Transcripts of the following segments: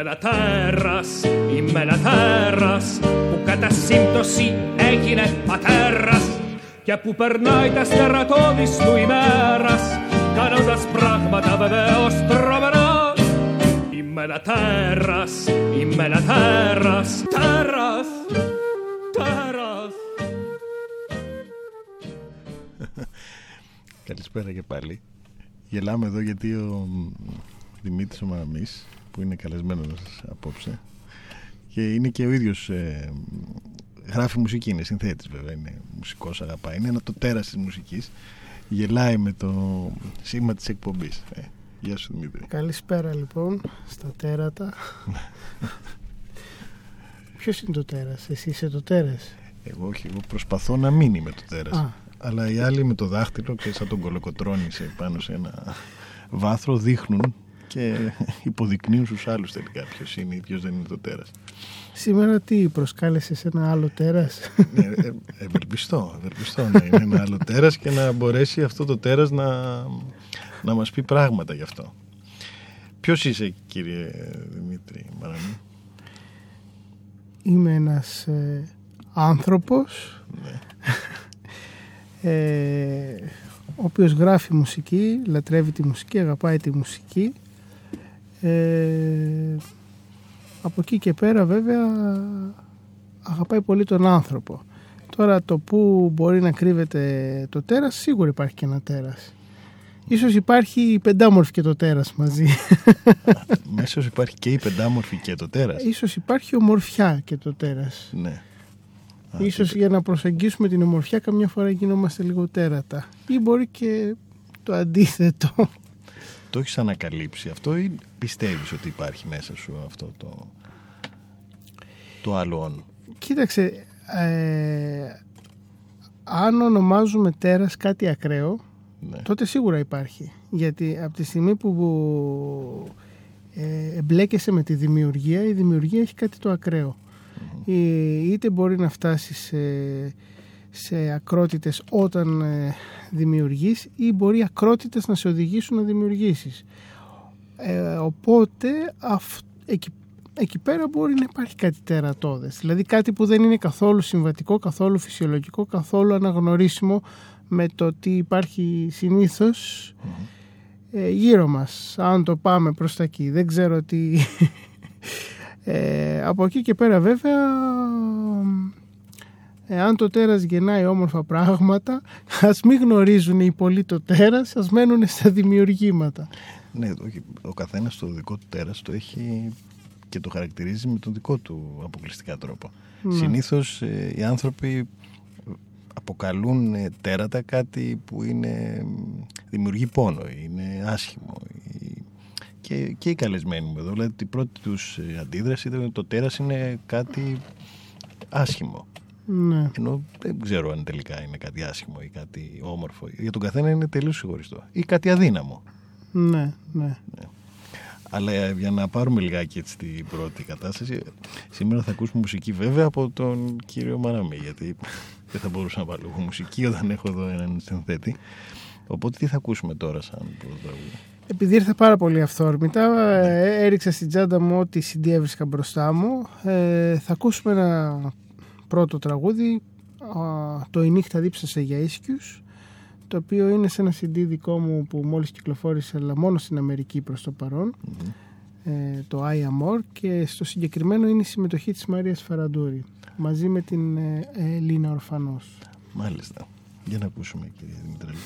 Είμαι ένα τέρας, είμαι ένα τέρας που κατά σύμπτωση έγινε πατέρας. Και που περνάει τα στερατώδης του ημέρας κάνοντας πράγματα βεβαίως τρομερά. Είμαι ένα τέρας, είμαι ένα τέρας, τέρας, τέρας. Καλησπέρα και πάλι. Γελάμε εδώ γιατί ο Δημήτρης ο Μαραμής που είναι καλεσμένος απόψε και είναι και ο ίδιος ε, γράφει μουσική, είναι συνθέτης βέβαια, είναι μουσικός αγαπάει, είναι ένα το τέρας της μουσικής γελάει με το σήμα της εκπομπής. Ε, γεια σου Δημήτρη. Καλησπέρα λοιπόν στα τέρατα. Ποιος είναι το τέρας, εσύ είσαι το τέρας; Εγώ όχι, εγώ προσπαθώ να μην είμαι το τέρας. Αλλά οι άλλοι με το δάχτυλο και σαν τον κολοκοτρώνεις σε, πάνω σε ένα βάθρο δείχνουν και υποδεικνύουν στους άλλους τελικά ποιος είναι ή ποιος δεν είναι το τέρας. Σήμερα τι προσκάλεσες ένα άλλο τέρας; ναι, ε, ευελπιστώ, ευελπιστώ να είναι ένα άλλο τέρας και να μπορέσει αυτό το τέρας να, να μας πει πράγματα γι' αυτό. Ποιος είσαι κύριε Δημήτρη Μαραμή; Είμαι ένας ε, άνθρωπος ναι. ε, ο οποίος γράφει μουσική, λατρεύει τη μουσική, αγαπάει τη μουσική ε, από εκεί και πέρα βέβαια αγαπάει πολύ τον άνθρωπο. Τώρα το που μπορεί να κρύβεται το τέρας, σίγουρα υπάρχει και ένα τέρας. Ίσως υπάρχει η πεντάμορφη και το τέρας μαζί. Ίσως υπάρχει και η πεντάμορφη και το τέρας. Ίσως υπάρχει ομορφιά και το τέρας. Ναι. Ίσως για να προσεγγίσουμε την ομορφιά καμιά φορά γινόμαστε λίγο τέρατα. Ή μπορεί και το αντίθετο. Το έχεις ανακαλύψει αυτό ή πιστεύεις ότι υπάρχει μέσα σου αυτό το, το άλλο Κοίταξε, ε, αν ονομάζουμε τέρας κάτι ακραίο, ναι. τότε σίγουρα υπάρχει. Γιατί από τη στιγμή που ε, εμπλέκεσαι με τη δημιουργία, η δημιουργία έχει κάτι το ακραιο Είτε μπορεί να φτάσεις σε, σε ακρότητες όταν ε, δημιουργείς ή μπορεί ακρότητες να σε οδηγήσουν να δημιουργήσεις. Ε, οπότε εκεί, εκεί πέρα μπορεί να υπάρχει κάτι τερατώδες. Δηλαδή κάτι που δεν είναι καθόλου συμβατικό, καθόλου φυσιολογικό, καθόλου αναγνωρίσιμο με το τι υπάρχει συνήθως ε, γύρω μας. Αν το πάμε προς τα εκεί. Δεν ξέρω τι... Ε, από εκεί και πέρα βέβαια εάν το τέρας γεννάει όμορφα πράγματα ας μην γνωρίζουν οι πολλοί το τέρας ας μένουν στα δημιουργήματα ναι, ο καθένας το δικό του τέρας το έχει και το χαρακτηρίζει με τον δικό του αποκλειστικά τρόπο ναι. συνήθως ε, οι άνθρωποι αποκαλούν ε, τέρατα κάτι που είναι δημιουργεί πόνο, είναι άσχημο και, και οι καλεσμένοι μου εδώ. Δηλαδή, η πρώτη τους ε, αντίδραση ήταν ότι το τέρας είναι κάτι άσχημο. Ναι. Ενώ δεν ξέρω αν τελικά είναι κάτι άσχημο ή κάτι όμορφο. Για τον καθένα είναι τελείως συγχωριστό. Ή κάτι αδύναμο. Ναι, ναι. ναι. Αλλά ε, για να πάρουμε λιγάκι έτσι την πρώτη κατάσταση, σήμερα θα ακούσουμε μουσική βέβαια από τον κύριο Μαραμή, γιατί δεν θα μπορούσα να βάλω μουσική όταν έχω εδώ έναν συνθέτη. Οπότε τι θα ακούσουμε τώρα σαν πρώτο επειδή ήρθα πάρα πολύ αυθόρμητα, ε, έριξα στην τσάντα μου ό,τι CD έβρισκα μπροστά μου. Ε, θα ακούσουμε ένα πρώτο τραγούδι, το «Η νύχτα δίψασε για ίσκιους», το οποίο είναι σε ένα CD δικό μου που μόλις κυκλοφόρησε, αλλά μόνο στην Αμερική προς το παρον ε, το I Am και στο συγκεκριμένο είναι η συμμετοχή της Μαρίας Φαραντούρη, μαζί με την ε, Λίνα Ορφανός. Μάλιστα. Για να ακούσουμε κύριε Δημητρέλη.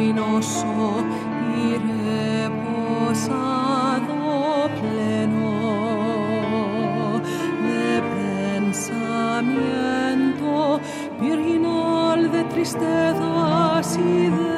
Luminoso y reposado pleno de pensamiento virginal de tristezas y de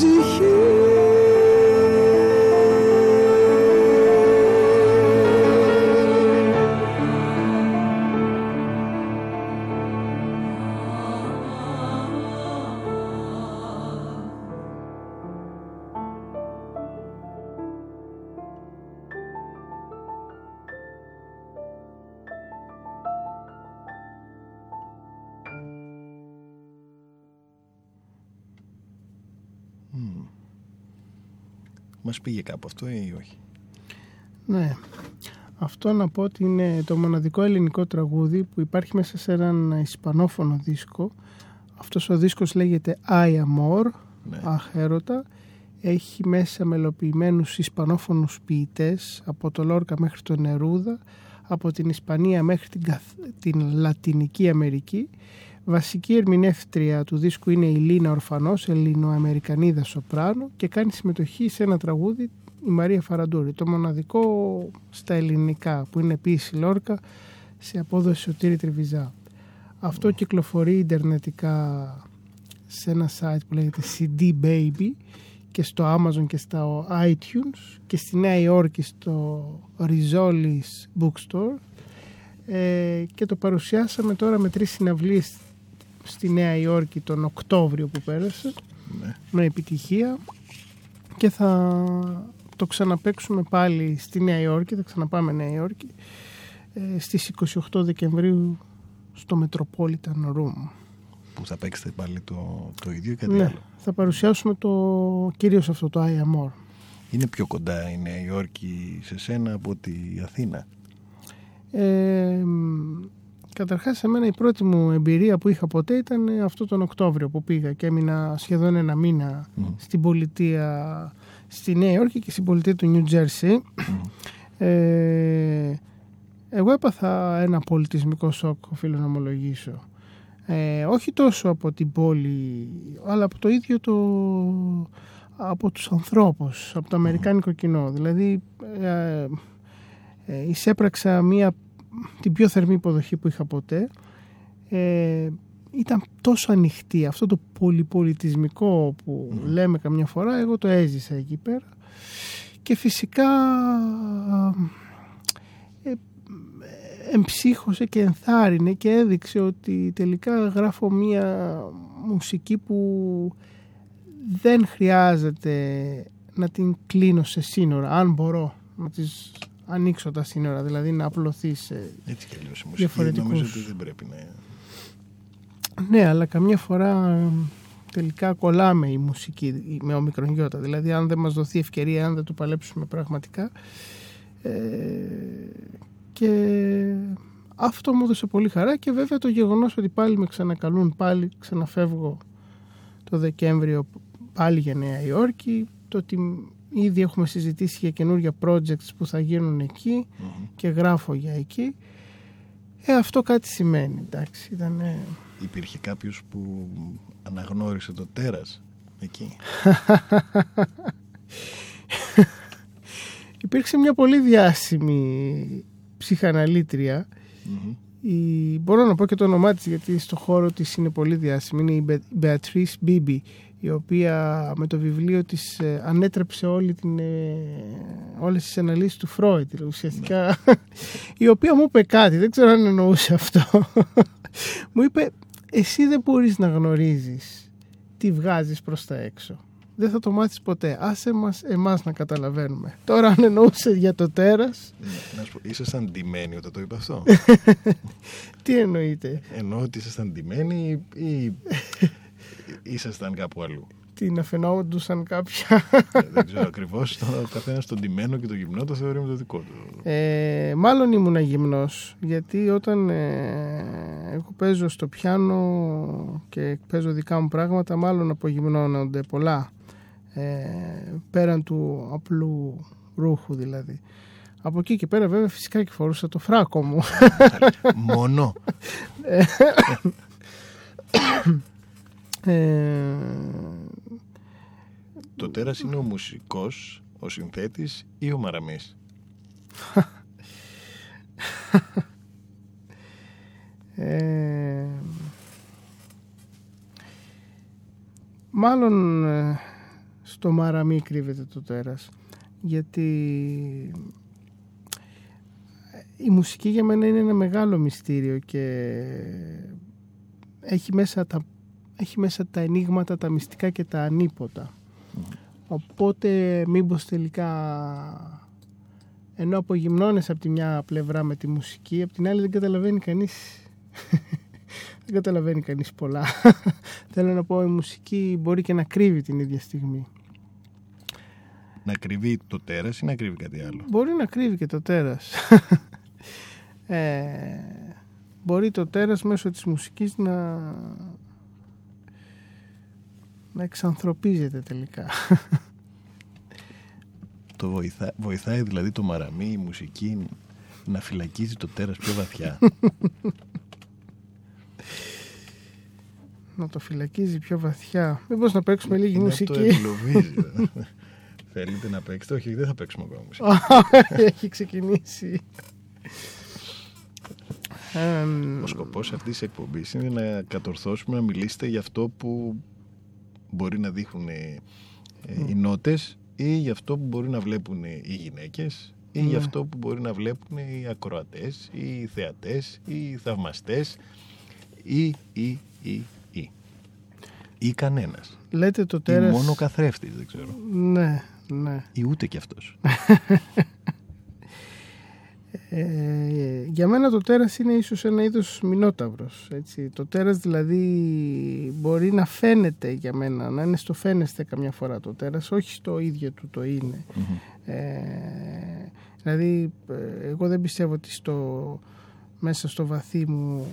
στην Μας πήγε κάπου αυτό ή όχι; Ναι. Αυτό να πω ότι είναι το μοναδικό ελληνικό τραγούδι που υπάρχει μέσα σε έναν ισπανόφωνο δίσκο. Αυτός ο δίσκος λέγεται I Amor, Ναι. Αχ έρωτα. Έχει μέσα μελοποιημένους ισπανόφωνους ποιητές από το Λόρκα μέχρι τον Νερούδα, από την Ισπανία μέχρι την, Καθ- την Λατινική Αμερική. Βασική ερμηνεύτρια του δίσκου είναι η Λίνα Ορφανός, Ελληνοαμερικανίδα σοπράνο και κάνει συμμετοχή σε ένα τραγούδι η Μαρία Φαραντούρη. Το μοναδικό στα ελληνικά που είναι επίση Λόρκα σε απόδοση Σωτήρη Τριβιζά. Αυτό κυκλοφορεί ιντερνετικά σε ένα site που λέγεται CD Baby και στο Amazon και στο iTunes και στη Νέα Υόρκη στο Rizzoli's Bookstore ε, και το παρουσιάσαμε τώρα με τρεις συναυλίες στη Νέα Υόρκη τον Οκτώβριο που πέρασε Ναι. με επιτυχία και θα το ξαναπαίξουμε πάλι στη Νέα Υόρκη, θα ξαναπάμε Νέα Υόρκη ε, στις 28 Δεκεμβρίου στο Metropolitan Room. Που θα παίξετε πάλι το, το ίδιο ή κάτι Ναι, άλλο. θα παρουσιάσουμε το, κυρίως αυτό το I Am More. Είναι πιο κοντά η Νέα Υόρκη σε σένα από τη Αθήνα; Ε, μ, καταρχάς, σε μένα η πρώτη μου εμπειρία που είχα ποτέ ήταν ε, αυτό τον Οκτώβριο που πήγα και έμεινα σχεδόν ένα μήνα στην πολιτεία στη Νέα Υόρκη και στην πολιτεία του Νιου Τζέρσι. Ε, εγώ έπαθα ένα πολιτισμικό σοκ, οφείλω να ομολογήσω. Ε, όχι τόσο από την πόλη, αλλά από το ίδιο το... από τους ανθρώπους, από το αμερικάνικο κοινό. Δηλαδή, ε, ε, εισέπραξα μία, την πιο θερμή υποδοχή που είχα ποτέ. Ε, ήταν τόσο ανοιχτή. Αυτό το πολυπολιτισμικό που λέμε καμιά φορά, εγώ το έζησα εκεί πέρα. Και φυσικά ε, εμψύχωσε και ενθάρρυνε και έδειξε ότι τελικά γράφω μία μουσική που δεν χρειάζεται να την κλείνω σε σύνορα, αν μπορώ να τις ανοίξω τα σύνορα, δηλαδή να απλωθείς σε... Έτσι κι αλλιώς η μουσική Διαφορετικούς. νομίζω ότι δεν πρέπει να... Ναι, αλλά καμιά φορά ε, τελικά κολλάμε η μουσική με ομικρονιώτα. Δηλαδή αν δεν μας δοθεί ευκαιρία, αν δεν το παλέψουμε πραγματικά. Ε, και αυτό μου έδωσε πολύ χαρά και βέβαια το γεγονός ότι πάλι με ξανακαλούν, πάλι ξαναφεύγω το Δεκέμβριο πάλι για Νέα Υόρκη, το ότι ήδη έχουμε συζητήσει για καινούργια projects που θα γίνουν και γράφω για εκεί. Ε, αυτό κάτι σημαίνει, εντάξει, ήταν... Υπήρχε κάποιος που αναγνώρισε το τέρας εκεί; Υπήρξε μια πολύ διάσημη ψυχαναλήτρια η, μπορώ να πω και το όνομά της γιατί στο χώρο της είναι πολύ διάσημη είναι η Beatrice Bibi η οποία με το βιβλίο της ε, ανέτρεψε όλη την, ε, όλες τις αναλύσεις του Φρόιτ ουσιαστικά η οποία μου είπε κάτι δεν ξέρω αν εννοούσε αυτό μου είπε εσύ δεν μπορείς να γνωρίζεις τι βγάζεις προς τα έξω δεν θα το μάθεις ποτέ. Άσε μας εμάς να καταλαβαίνουμε. Τώρα αν εννοούσε για το τέρας... Να σου πω, ήσασταν ντυμένοι όταν το είπα αυτό. Τι εννοείται; Εννοώ ότι ήσασταν ντυμένοι ή ήσασταν κάπου αλλού; Τι να φαινόντουσαν κάποια. Ε, δεν ξέρω ακριβώς. Ο καθένας τον ντυμένο και το γυμνό το θεωρεί με το δικό του. Ε, μάλλον ήμουν γυμνός. Γιατί όταν ε, εγώ παίζω στο πιάνο και παίζω δικά μου πράγματα, μάλλον απογυμνώνονται πολλά ε, πέραν του απλού ρούχου δηλαδή. Από εκεί και πέρα βέβαια φυσικά και φορούσα το φράκο μου. Μόνο. ε, το τέρας είναι ο μουσικός, ο συνθέτης ή ο μαραμής; ε, μάλλον ε, στο Μαραμί κρύβεται το τέρας γιατί η μουσική για μένα είναι ένα μεγάλο μυστήριο και έχει μέσα τα, έχει μέσα τα ενίγματα, τα μυστικά και τα ανίποτα. Οπότε μήπως τελικά ενώ απογυμνώνες από τη μια πλευρά με τη μουσική, από την άλλη δεν καταλαβαίνει κανείς δεν καταλαβαίνει κανείς πολλά. Θέλω να πω η μουσική μπορεί και να κρύβει την ίδια στιγμή να κρύβει το τέρας ή να κρύβει κάτι άλλο; Μπορεί να κρύβει και το τέρας. ε, μπορεί το τέρας μέσω της μουσικής να να εξανθρωπίζεται τελικά. το βοηθά, βοηθάει δηλαδή το μαραμί, η μουσική να φυλακίζει το τέρας πιο βαθιά. να το φυλακίζει πιο βαθιά. Μήπως να παίξουμε λίγη μουσική; Το Θέλετε να παίξετε, όχι δεν θα παίξουμε ακόμα Έχει ξεκινήσει. Ο σκοπός αυτής της εκπομπής είναι να κατορθώσουμε να μιλήσετε για αυτό που μπορεί να δείχνουν ε, οι νότες ή για αυτό που μπορεί να βλέπουν οι γυναίκες ή για ναι. αυτό που μπορεί να βλέπουν οι ακροατές ή οι θεατές ή οι θαυμαστές ή, ή, ή, ή. Ή κανένας. Λέτε το τέρας... Ή μόνο καθρέφτης, δεν ξέρω. Ναι, ναι. Ή ούτε κι αυτός. Ε, για μένα το τέρας είναι ίσως ένα είδος μηνόταυρος. Έτσι. Το τέρας δηλαδή μπορεί να φαίνεται για μένα, να είναι στο φαίνεστε καμιά φορά το τέρας, όχι στο ίδιο του το ειναι Ε, δηλαδή ε, εγώ δεν πιστεύω ότι στο, μέσα στο βαθύ μου,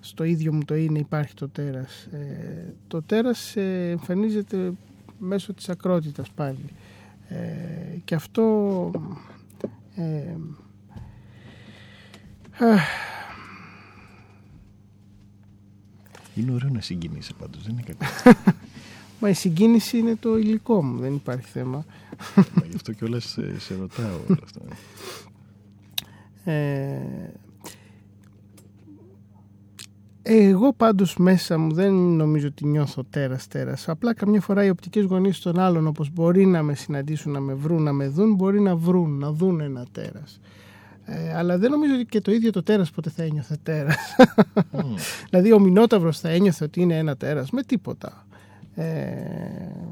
στο ίδιο μου το είναι υπάρχει το τέρας. Ε, το τέρας ε, εμφανίζεται μέσω της ακρότητας πάλι. Ε, και αυτό ε, είναι ωραίο να συγκινήσει πάντως, δεν είναι κακό. Μα η συγκίνηση είναι το υλικό μου, δεν υπάρχει θέμα. Μα γι' αυτό κιόλας σε, σε ρωτάω όλα αυτά. Ε, εγώ πάντως μέσα μου δεν νομίζω ότι νιώθω τέρας τέρας. Απλά καμιά φορά οι οπτικές γωνίες των άλλων όπως μπορεί να με συναντήσουν, να με βρουν, να με δουν, μπορεί να βρουν, να δουν ένα τέρας. Ε, αλλά δεν νομίζω ότι και το ίδιο το τέρας ποτέ θα ένιωθε τέρας. Mm. δηλαδή ο Μινόταυρος θα ένιωθε ότι είναι ένα τέρας με τίποτα. Ε,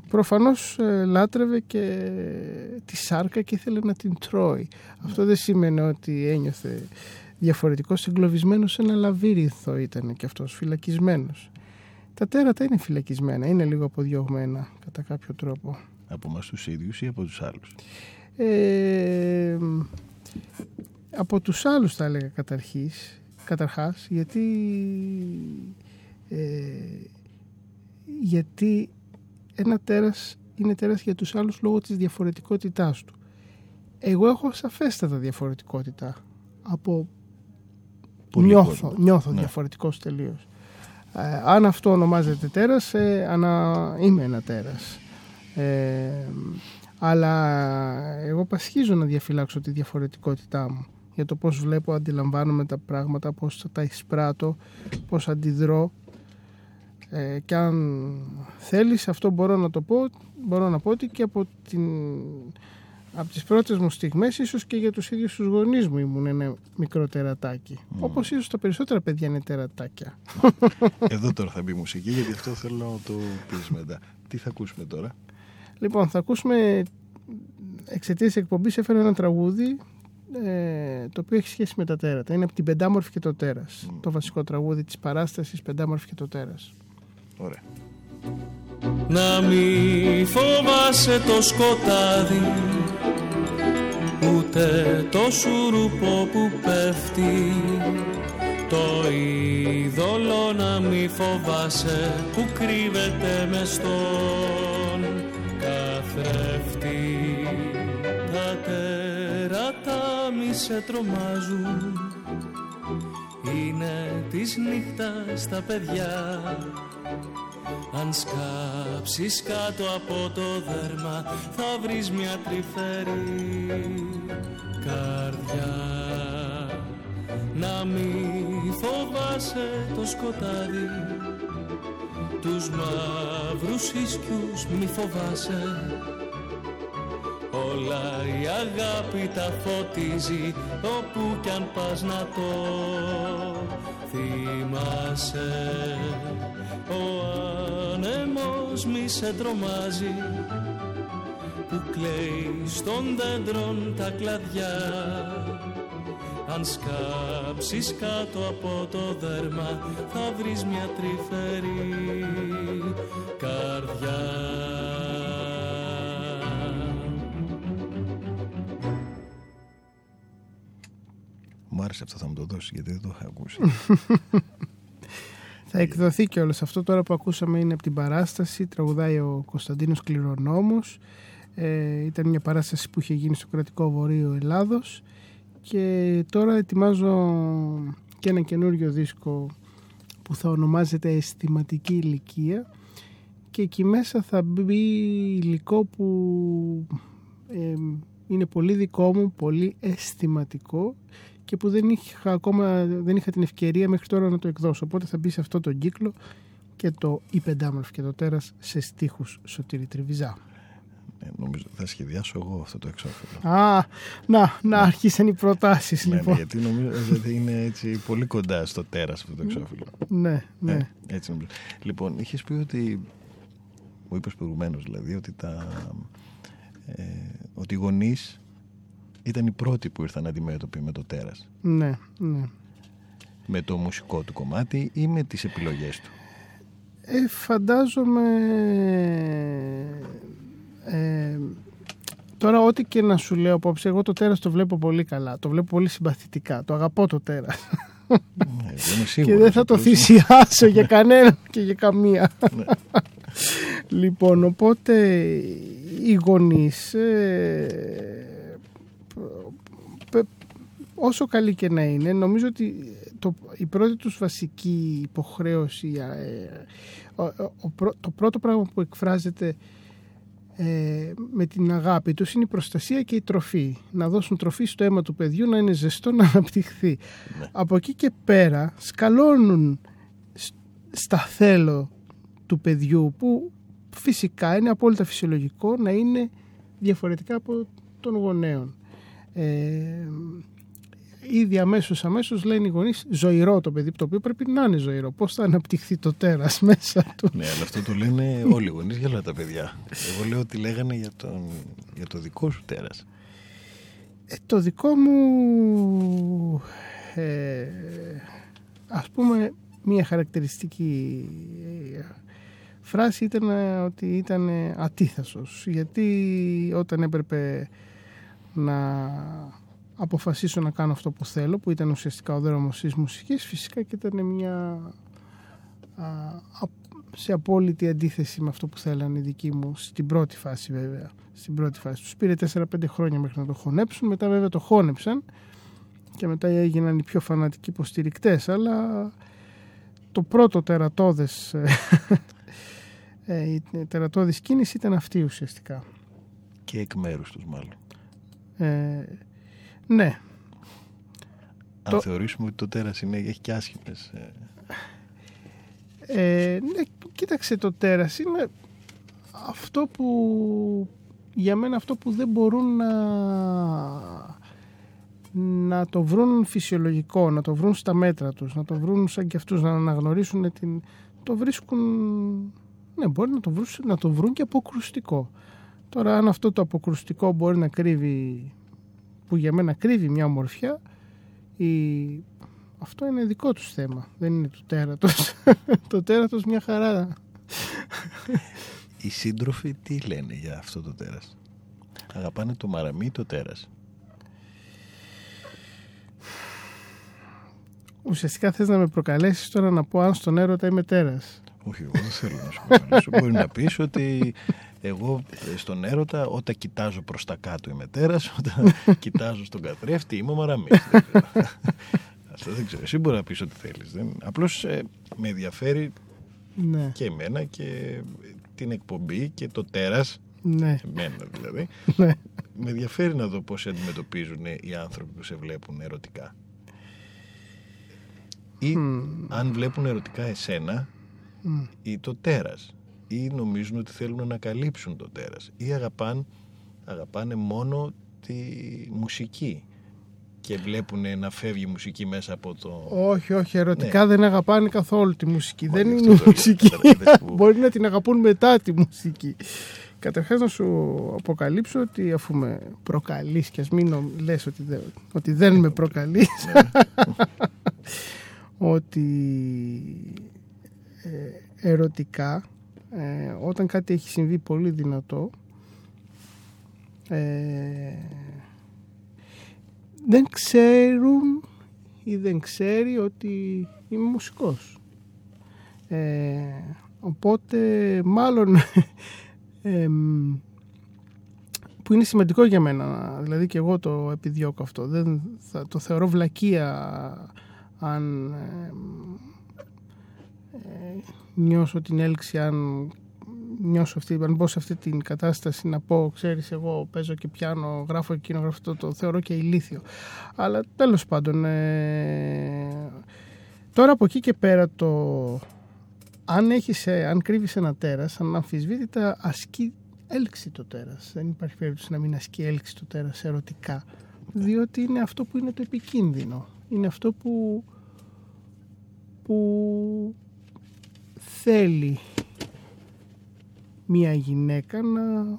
προφανώς ε, λάτρευε και τη σάρκα και ήθελε να την τρώει. Αυτό δεν σημαίνει ότι ένιωθε διαφορετικός, εγκλωβισμένος σε ένα λαβύρινθο ήταν και αυτός, φυλακισμένος. Τα τέρατα είναι φυλακισμένα, είναι λίγο αποδιωγμένα κατά κάποιο τρόπο. Από εμάς τους ίδιους ή από τους άλλους; Ε, από τους άλλους θα έλεγα καταρχής, καταρχάς, γιατί, ε, γιατί ένα τέρας είναι τέρας για τους άλλους λόγω της διαφορετικότητάς του. Εγώ έχω σαφέστατα διαφορετικότητα από Πολύ νιώθω, κόσμο. νιώθω Ναι. διαφορετικός τελείως. Ε, αν αυτό ονομάζεται τέρας, ε, ανα, είμαι ένα τέρας. Ε, αλλά εγώ πασχίζω να διαφυλάξω τη διαφορετικότητά μου για το πώς βλέπω, αντιλαμβάνομαι τα πράγματα, πώς τα εισπράττω, πώς αντιδρώ ε, και αν θέλεις αυτό μπορώ να το πω μπορώ να πω ότι και από, την, από τις πρώτες μου στιγμές ίσως και για τους ίδιους τους γονείς μου ήμουν ένα μικρό τερατάκι όπως ίσως τα περισσότερα παιδιά είναι τερατάκια Εδώ τώρα θα μπει η μουσική γιατί αυτό θέλω να το πεις μετά. Τι θα ακούσουμε τώρα; Λοιπόν, θα ακούσουμε εξαιτίας τη εκπομπής έφερα ένα τραγούδι ε, το οποίο έχει σχέση με τα τέρατα. Είναι από την Πεντάμορφη και το Τέρας. Το βασικό τραγούδι της παράστασης Πεντάμορφη και το Τέρας. Ωραία. Να μη φοβάσαι το σκοτάδι Ούτε το σουρουπό που πέφτει Το είδωλο να μη φοβάσαι Που κρύβεται μες στον καθρέφτη Τα τέρατα μη σε τρομάζουν. Είναι της νύχτας τα παιδιά. Αν σκάψεις κάτω από το δέρμα θα βρεις μια τρυφερή καρδιά. Να μη φοβάσαι το σκοτάδι Τους μαύρους ίσκιους μη φοβάσαι. Όλα η αγάπη τα φωτίζει όπου κι αν πας να το θυμάσαι. Ο άνεμος μη σε τρομάζει που κλαίει στον δέντρον τα κλαδιά αν σκάψεις κάτω από το δέρμα θα βρεις μια τρυφερή καρδιά Μου άρεσε αυτό, θα μου το δώσεις γιατί δεν το είχα ακούσει. Θα εκδοθεί και όλο αυτό τώρα που ακούσαμε είναι από την παράσταση. Τραγουδάει ο Κωνσταντίνος Κληρονόμος. Ε, ήταν μια παράσταση που είχε γίνει στο κρατικό βορείο Ελλάδος και τώρα ετοιμάζω και ένα καινούριο δίσκο που θα ονομάζεται Αισθηματική Ηλικία και εκεί μέσα θα μπει υλικό που ε, είναι πολύ δικό μου, πολύ αισθηματικό και που δεν είχα ακόμα δεν είχα την ευκαιρία μέχρι τώρα να το εκδώσω. Οπότε θα μπει σε αυτό το κύκλο και το «Η Πεντάμορφη και το τέρας» σε στίχους Σωτήρη Τριβιζά. Ε, νομίζω θα σχεδιάσω εγώ αυτό το εξώφυλλο. Α, να, να αρχίσαν οι προτάσεις Ναι, ναι, λοιπόν. γιατί νομίζω ότι είναι έτσι πολύ κοντά στο τέρας αυτό το εξώφυλλο. Ναι, ναι. Ε, έτσι νομίζω. Λοιπόν, είχες πει ότι. Μου είπες προηγουμένως δηλαδή ότι, τα, ε, ότι οι γονείς ήταν οι πρώτοι που ήρθαν αντιμέτωποι με το τέρας. Ναι, ναι. Με το μουσικό του κομμάτι ή με τις επιλογές του; Ε, φαντάζομαι... Ε, τώρα ό,τι και να σου λέω απόψε, εγώ το τέρας το βλέπω πολύ καλά. Το βλέπω πολύ συμπαθητικά. Το αγαπώ το τέρας. Ε, εγώ είμαι και σίγουρος, δεν θα το απλώς- θυσιάσω για κανένα και για καμία. Ναι. λοιπόν, οπότε οι γονείς ε, π- όσο καλή και να είναι, νομίζω ότι το, η πρώτη τους βασική υποχρέωση, ε, ο- ο- ο πρω- το πρώτο πράγμα που εκφράζεται ε, με την αγάπη τους είναι η προστασία και η τροφή. Να δώσουν τροφή στο αίμα του παιδιού να είναι ζεστό να αναπτυχθεί. Ναι. Από εκεί και πέρα σκαλώνουν σ- στα θέλω του παιδιού που φυσικά είναι απόλυτα φυσιολογικό να είναι διαφορετικά από των γονέων. Ε, ήδη αμέσως αμέσως λένε οι γονείς ζωηρό το παιδί το οποίο πρέπει να είναι ζωηρό πώς θα αναπτυχθεί το τέρας μέσα του Ναι, αλλά αυτό το λένε όλοι οι γονείς για όλα τα παιδιά. Εγώ λέω ότι λέγανε για, τον, για το δικό σου τέρας. Ε, το δικό μου ε, ας πούμε μία χαρακτηριστική ε, φράση ήταν ε, ότι ήταν ε, ατίθασος γιατί όταν έπρεπε να αποφασίσω να κάνω αυτό που θέλω που ήταν ουσιαστικά ο δρόμος της μουσικής φυσικά και ήταν μια α, σε απόλυτη αντίθεση με αυτό που θέλανε οι δικοί μου στην πρώτη φάση βέβαια στην πρώτη φάση τους πήρε 4-5 χρόνια μέχρι να το χωνέψουν μετά βέβαια το χώνεψαν και μετά έγιναν οι πιο φανατικοί υποστηρικτές, αλλά το πρώτο τερατώδες ε, η τερατώδης κίνηση ήταν αυτή ουσιαστικά Και εκ μέρους τους μάλλον. ε, ναι Αν Το- θεωρήσουμε ότι το τέρας είναι, έχει και άσχημες... ε, Ε, ναι, κοίταξε το τέρας είναι αυτό που για μένα αυτό που δεν μπορούν να να το βρουν φυσιολογικό, να το βρουν στα μέτρα τους, να το βρουν σαν και αυτούς, να αναγνωρίσουν την... το βρίσκουν, ναι μπορεί να το, βρουν, να το βρουν και αποκρουστικό. Τώρα αν αυτό το αποκρουστικό μπορεί να κρύβει, που για μένα κρύβει μια ομορφιά, η... αυτό είναι δικό τους θέμα, δεν είναι του τέρατος. το τέρατος μια χαρά. Οι σύντροφοι τι λένε για αυτό το τέρας; Αγαπάνε το μαραμί ή το τέρας; Ουσιαστικά θες να με προκαλέσεις τώρα να πω αν στον έρωτα είμαι τέρας. Όχι, εγώ δεν θέλω να σου προκαλέσω. Μπορεί να πεις ότι εγώ ε, στον έρωτα όταν κοιτάζω προς τα κάτω είμαι τέρας, όταν κοιτάζω στον καθρέφτη είμαι ο μαραμής. Δεν ξέρω. Αυτό δεν ξέρω. Εσύ μπορεί να πεις ό,τι θέλεις. Δεν... Απλώς ε, με ενδιαφέρει Ναι, και εμένα και την εκπομπή και το τέρας, ναι, εμένα δηλαδή, ναι. με ενδιαφέρει να δω πώς σε αντιμετωπίζουν οι άνθρωποι που σε βλέπουν ερωτικά. Ή αν βλέπουν ερωτικά εσένα ή το τέρας ή νομίζουν ότι θέλουν να καλύψουν το τέρας ή αγαπάν, αγαπάνε μόνο τη μουσική και βλέπουν να φεύγει η μουσική μέσα από το... Όχι, όχι, ερωτικά δεν αγαπάνε καθόλου τη μουσική. Μα, δεν γι' είναι αυτό το λέω. μουσική. Τώρα είδες που- Μπορεί να την αγαπούν μετά τη μουσική. Καταρχάς να σου αποκαλύψω ότι αφού με προκαλείς και ας μην νο- λες ότι δεν, ότι δεν με προκαλείς ότι ε, ερωτικά ε, όταν κάτι έχει συμβεί πολύ δυνατό ε, δεν ξέρουν ή δεν ξέρει ότι είμαι μουσικός. Ε, οπότε μάλλον εμ, που είναι σημαντικό για μένα δηλαδή και εγώ το επιδιώκω αυτό δεν θα, το θεωρώ βλακεία αν εμ, ε, νιώσω την έλξη αν νιώσω αυτή, αν μπω σε αυτή την κατάσταση να πω ξέρεις εγώ παίζω και πιάνω γράφω εκείνο γράφω αυτό το θεωρώ και ηλίθιο. Αλλά τέλος πάντων ε, τώρα από εκεί και πέρα το αν, έχεις, ε, αν κρύβεις ένα τέρας αναμφισβήτητα ασκεί έλξη το τέρας. Δεν υπάρχει περίπτωση να μην ασκεί έλξη το τέρας ερωτικά διότι είναι αυτό που είναι το επικίνδυνο. Είναι αυτό που που θέλει μια γυναίκα να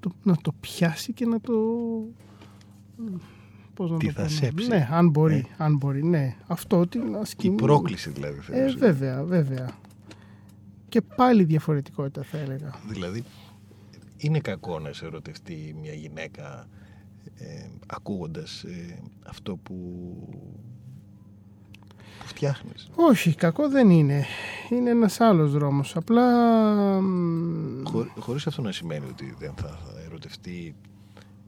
το, να το πιάσει και να το πώς να Τι το θα πω, σέψει. ναι, αν μπορεί, Ε. αν μπορεί, ναι. Αυτό την ασκεί. Η πρόκληση δηλαδή Ε, θέλεις. βέβαια, βέβαια. Και πάλι διαφορετικότητα θα έλεγα. Δηλαδή, είναι κακό να σε ερωτευτεί μια γυναίκα ε, ακούγοντας ε, αυτό που, που φτιάχνεις. Όχι, κακό δεν είναι. Είναι ένας άλλος δρόμος. Απλά... μ, Χω, χωρίς αυτό να σημαίνει ότι δεν θα, θα ερωτευτεί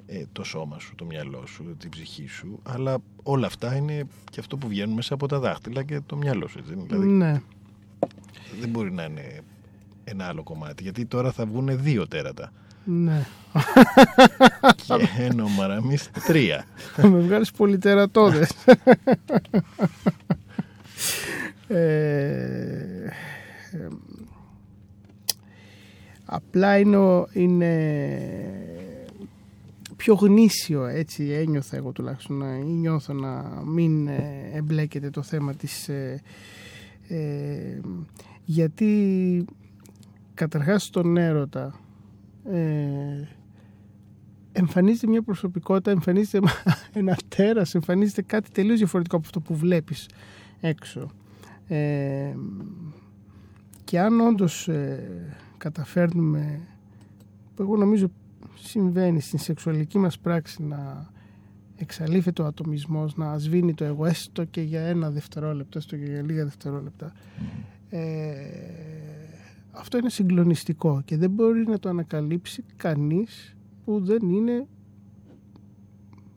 ε, το σώμα σου, το μυαλό σου, την ψυχή σου, αλλά όλα αυτά είναι και αυτό που βγαίνουν μέσα από τα δάχτυλα και το μυαλό σου. Έτσι, δεν είναι; δηλαδή, Ναι. δεν μπορεί να είναι ένα άλλο κομμάτι, γιατί τώρα θα βγουν δύο τέρατα Ναι. και ένα ο Μαραμής τρία. Θα με βγάλεις πολυτερατώδες. ε, ε, απλά είναι, ο- είναι πιο γνήσιο έτσι ένιωθα εγώ τουλάχιστον να- ή νιώθω να μην ε, εμπλέκεται το θέμα της ε, ε, γιατί καταρχάς στον έρωτα ε, εμφανίζεται μια προσωπικότητα, εμφανίζεται ένα τέρας, εμφανίζεται κάτι τελείως διαφορετικό από αυτό που βλέπεις έξω. Ε, και αν όντως ε, καταφέρνουμε, που εγώ νομίζω συμβαίνει στην σεξουαλική μας πράξη να εξαλείφεται ο ατομισμός, να σβήνει το εγώ έστω και για ένα δευτερόλεπτο, έστω και για λίγα δευτερόλεπτα. Ε, αυτό είναι συγκλονιστικό και δεν μπορεί να το ανακαλύψει κανείς που δεν είναι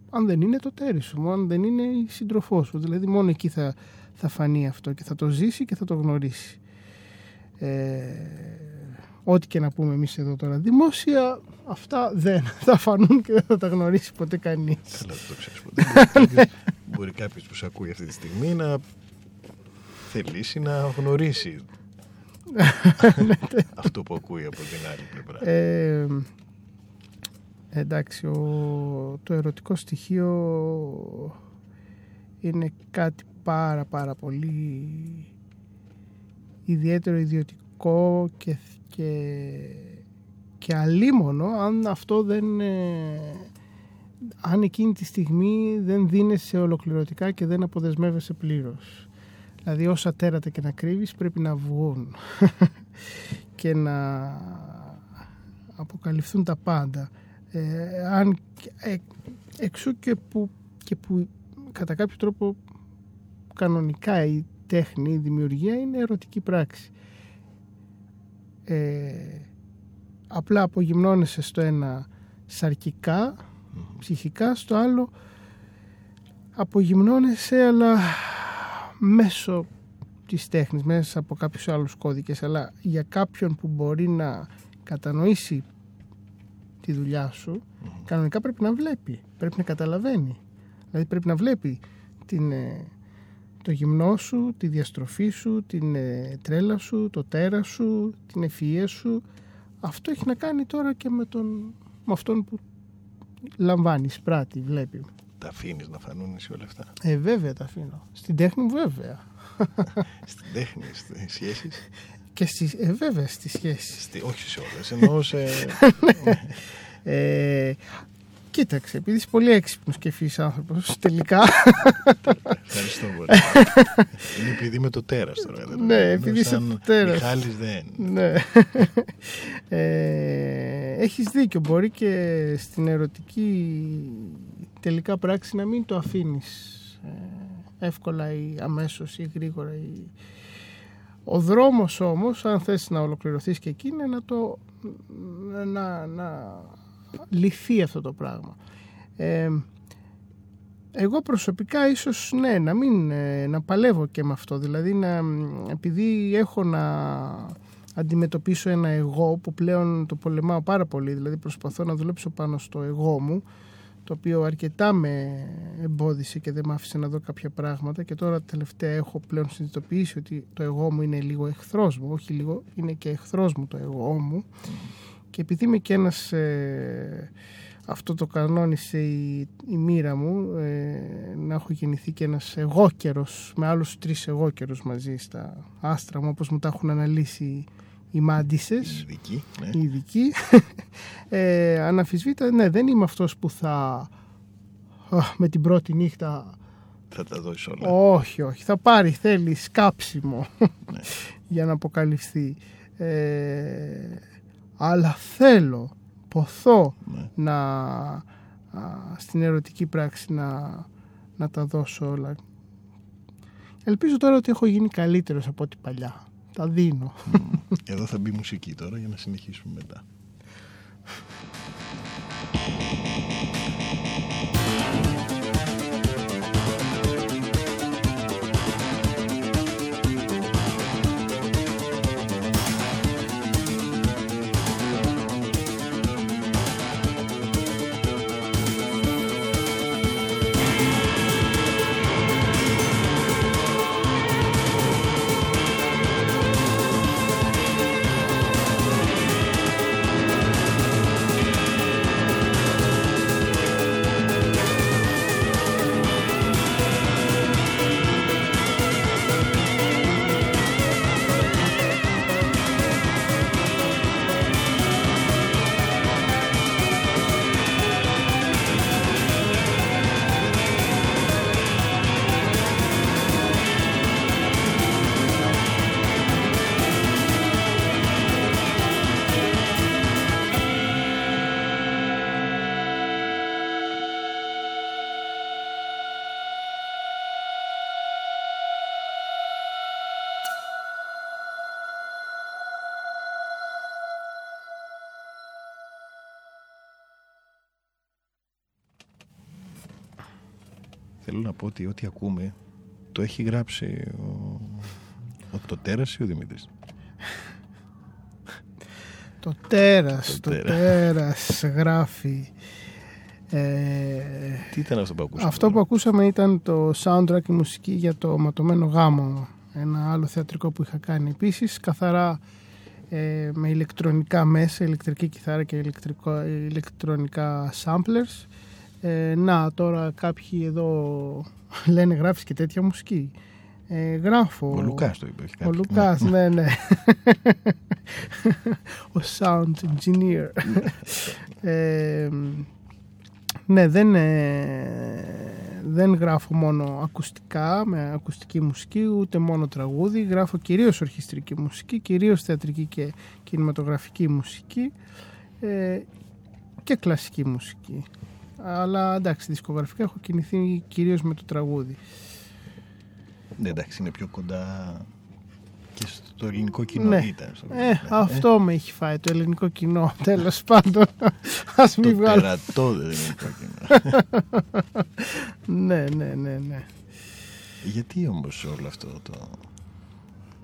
αν δεν είναι το τέρι σου, αν δεν είναι η σύντροφό σου. Δηλαδή μόνο εκεί θα, θα φανεί αυτό και θα το ζήσει και θα το γνωρίσει. Ε, ό,τι και να πούμε εμείς εδώ τώρα δημόσια, αυτά δεν θα φανούν και δεν θα τα γνωρίσει ποτέ κανείς. Καλά, δεν το ξέρεις ποτέ. Μπορεί κάποιος που σε ακούει αυτή τη στιγμή να θελήσει να γνωρίσει αυτό που ακούει από την άλλη πλευρά. Ε, εντάξει, ο, το ερωτικό στοιχείο είναι κάτι πάρα πάρα πολύ ιδιαίτερο ιδιωτικό και, και, και αλίμονο αν αυτό δεν ε, αν εκείνη τη στιγμή δεν δίνεσαι ολοκληρωτικά και δεν αποδεσμεύεσαι πλήρως. Δηλαδή όσα τέρατα και να κρύβεις πρέπει να βγουν και να αποκαλυφθούν τα πάντα. Ε, αν, ε, εξού και που, και που κατά κάποιο τρόπο κανονικά η τέχνη, η δημιουργία είναι ερωτική πράξη. Ε, απλά απογυμνώνεσαι στο ένα σαρκικά, ψυχικά, στο άλλο απογυμνώνεσαι αλλά μέσω της τέχνης, μέσα από κάποιους άλλους κώδικες, αλλά για κάποιον που μπορεί να κατανοήσει τη δουλειά σου, κανονικά πρέπει να βλέπει, πρέπει να καταλαβαίνει. Δηλαδή πρέπει να βλέπει την, ε, το γυμνό σου, τη διαστροφή σου, την ε, τρέλα σου, το τέρα σου, την ευφυΐα σου. Αυτό έχει να κάνει τώρα και με, τον, με αυτόν που λαμβάνεις, πράττει, βλέπει. Τα αφήνεις να φανούν εσύ όλα αυτά; Ε, βέβαια τα αφήνω. Στην τέχνη μου βέβαια. Στην τέχνη, στις σχέσεις; Και στις, ε, βέβαια στις σχέσεις. Στη, όχι σε όλες. Εννοώ σε. Ε, κοίταξε, επειδή είσαι πολύ έξυπνος και ευφύης άνθρωπος, τελικά... Ευχαριστώ πολύ. Είναι επειδή είμαι το τέρας τώρα. δηλαδή. Ναι, Ενώ επειδή είσαι σαν το τέρας. Μιχάλης δεν. ναι. ε, έχεις δίκιο, μπορεί και στην ερωτική τελικά πράξη να μην το αφήνεις ε, εύκολα ή αμέσως ή γρήγορα. Ή... Ο δρόμος όμως, αν θες να ολοκληρωθείς και εκεί, είναι να το να, να λυθεί αυτό το πράγμα. Ε, εγώ προσωπικά ίσως ναι, να μην ε, να παλεύω και με αυτό. Δηλαδή να, επειδή έχω να αντιμετωπίσω ένα εγώ που πλέον το πολεμάω πάρα πολύ. Δηλαδή προσπαθώ να δουλέψω πάνω στο εγώ μου το οποίο αρκετά με εμπόδισε και δεν με άφησε να δω κάποια πράγματα και τώρα τελευταία έχω πλέον συνειδητοποιήσει ότι το εγώ μου είναι λίγο εχθρός μου, όχι λίγο, είναι και εχθρός μου το εγώ μου. Και επειδή είμαι και ένας, ε, αυτό το κανόνισε η, η μοίρα μου, ε, να έχω γεννηθεί και ένας εγώκερος, με άλλους τρεις εγώκερους μαζί στα άστρα μου, όπως μου τα έχουν αναλύσει οι μάντισες, Ειδική. Ναι. οι ειδικοί. ε, αναφυσβήτα, ναι, δεν είμαι αυτός που θα α, με την πρώτη νύχτα Θα τα δώσεις όλα. όχι, όχι. Θα πάρει, θέλει σκάψιμο για να αποκαλυφθεί. Ε, αλλά θέλω, ποθώ Ναι. να α, στην ερωτική πράξη να, να τα δώσω όλα. Ελπίζω τώρα ότι έχω γίνει καλύτερος από ό,τι παλιά. Τα δίνω. Εδώ θα μπει μουσική τώρα για να συνεχίσουμε μετά. Θέλω να πω ότι ό,τι ακούμε το έχει γράψει ο, ο το τέρας ή ο Δημήτρης. Το τέρας, Το το, τέρας. τέρας γράφει. Ε, Τι ήταν αυτό που ακούσαμε. αυτό που τώρα; ακούσαμε ήταν το soundtrack η μουσική για το ματωμένο γάμο. Ένα άλλο θεατρικό που είχα κάνει επίσης, καθαρά ε, με ηλεκτρονικά μέσα, ηλεκτρική κιθάρα και ηλεκτρικό, ηλεκτρονικά samplers. Ε, να, τώρα κάποιοι εδώ λένε γράφεις και τέτοια μουσική. Ε, γράφω. Ο Λουκάς το είπε. όχι Ο κάποιοι. Λουκάς, ναι, ναι. Ο sound engineer. Ε, ναι, δεν, ε, δεν γράφω μόνο ακουστικά, με ακουστική μουσική, ούτε μόνο τραγούδι. Γράφω κυρίως ορχιστρική μουσική, κυρίως θεατρική και κινηματογραφική μουσική ε, και κλασική μουσική. Αλλά εντάξει, δισκογραφικά έχω κινηθεί κυρίως με το τραγούδι. Ναι, εντάξει, είναι πιο κοντά και στο ελληνικό κοινό Ναι. ήταν. στο- Ε, ναι. αυτό με έχει φάει το ελληνικό κοινό, τέλος πάντων. Ας Το μην βγάλω. τερατό δεν ελληνικό κοινό. Ναι, ναι, ναι, ναι. Γιατί όμως όλο αυτό το...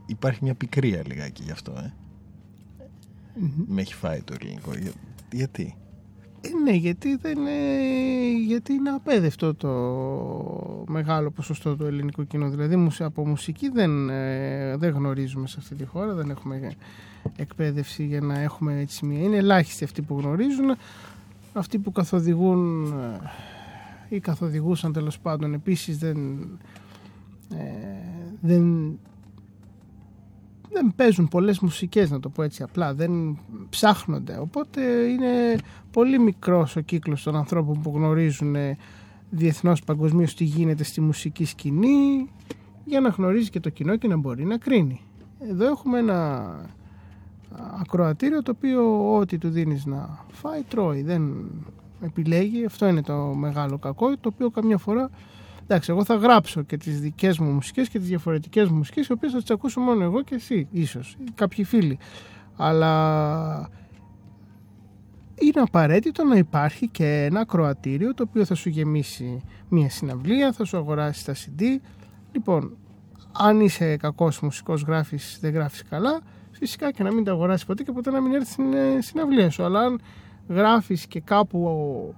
Υπάρχει μια πικρία λιγάκι γι' αυτό, ε. Με έχει φάει το ελληνικό. Για- Γιατί; Ε, ναι, γιατί, δεν είναι, γιατί είναι απέδευτο το μεγάλο ποσοστό του ελληνικού κοινού. Δηλαδή μουσ- από μουσική δεν, ε, δεν γνωρίζουμε σε αυτή τη χώρα, δεν έχουμε εκπαίδευση για να έχουμε έτσι μια... Είναι ελάχιστοι αυτοί που γνωρίζουν, αυτοί που καθοδηγούν ε, ή καθοδηγούσαν τέλος πάντων επίσης δεν, ε, δεν, δεν παίζουν πολλές μουσικές να το πω έτσι απλά, δεν ψάχνονται. Οπότε είναι πολύ μικρός ο κύκλος των ανθρώπων που γνωρίζουν ε, διεθνώς παγκοσμίως τι γίνεται στη μουσική σκηνή για να γνωρίζει και το κοινό και να μπορεί να κρίνει. Εδώ έχουμε ένα ακροατήριο το οποίο ό,τι του δίνεις να φάει τρώει, δεν επιλέγει, αυτό είναι το μεγάλο κακό το οποίο καμιά φορά εντάξει εγώ θα γράψω και τις δικές μου μουσικές και τις διαφορετικές μου μουσικές οι οποίες θα τις ακούσω μόνο εγώ και εσύ ίσως, ή κάποιοι φίλοι αλλά είναι απαραίτητο να υπάρχει και ένα ακροατήριο το οποίο θα σου γεμίσει μια συναυλία, θα σου αγοράσει τα CD. Λοιπόν, αν είσαι κακός μουσικός, γράφεις, δεν γράφεις καλά, φυσικά και να μην τα αγοράσεις ποτέ και ποτέ να μην έρθει στην ε, συναυλία σου. Αλλά αν γράφεις και κάπου ο-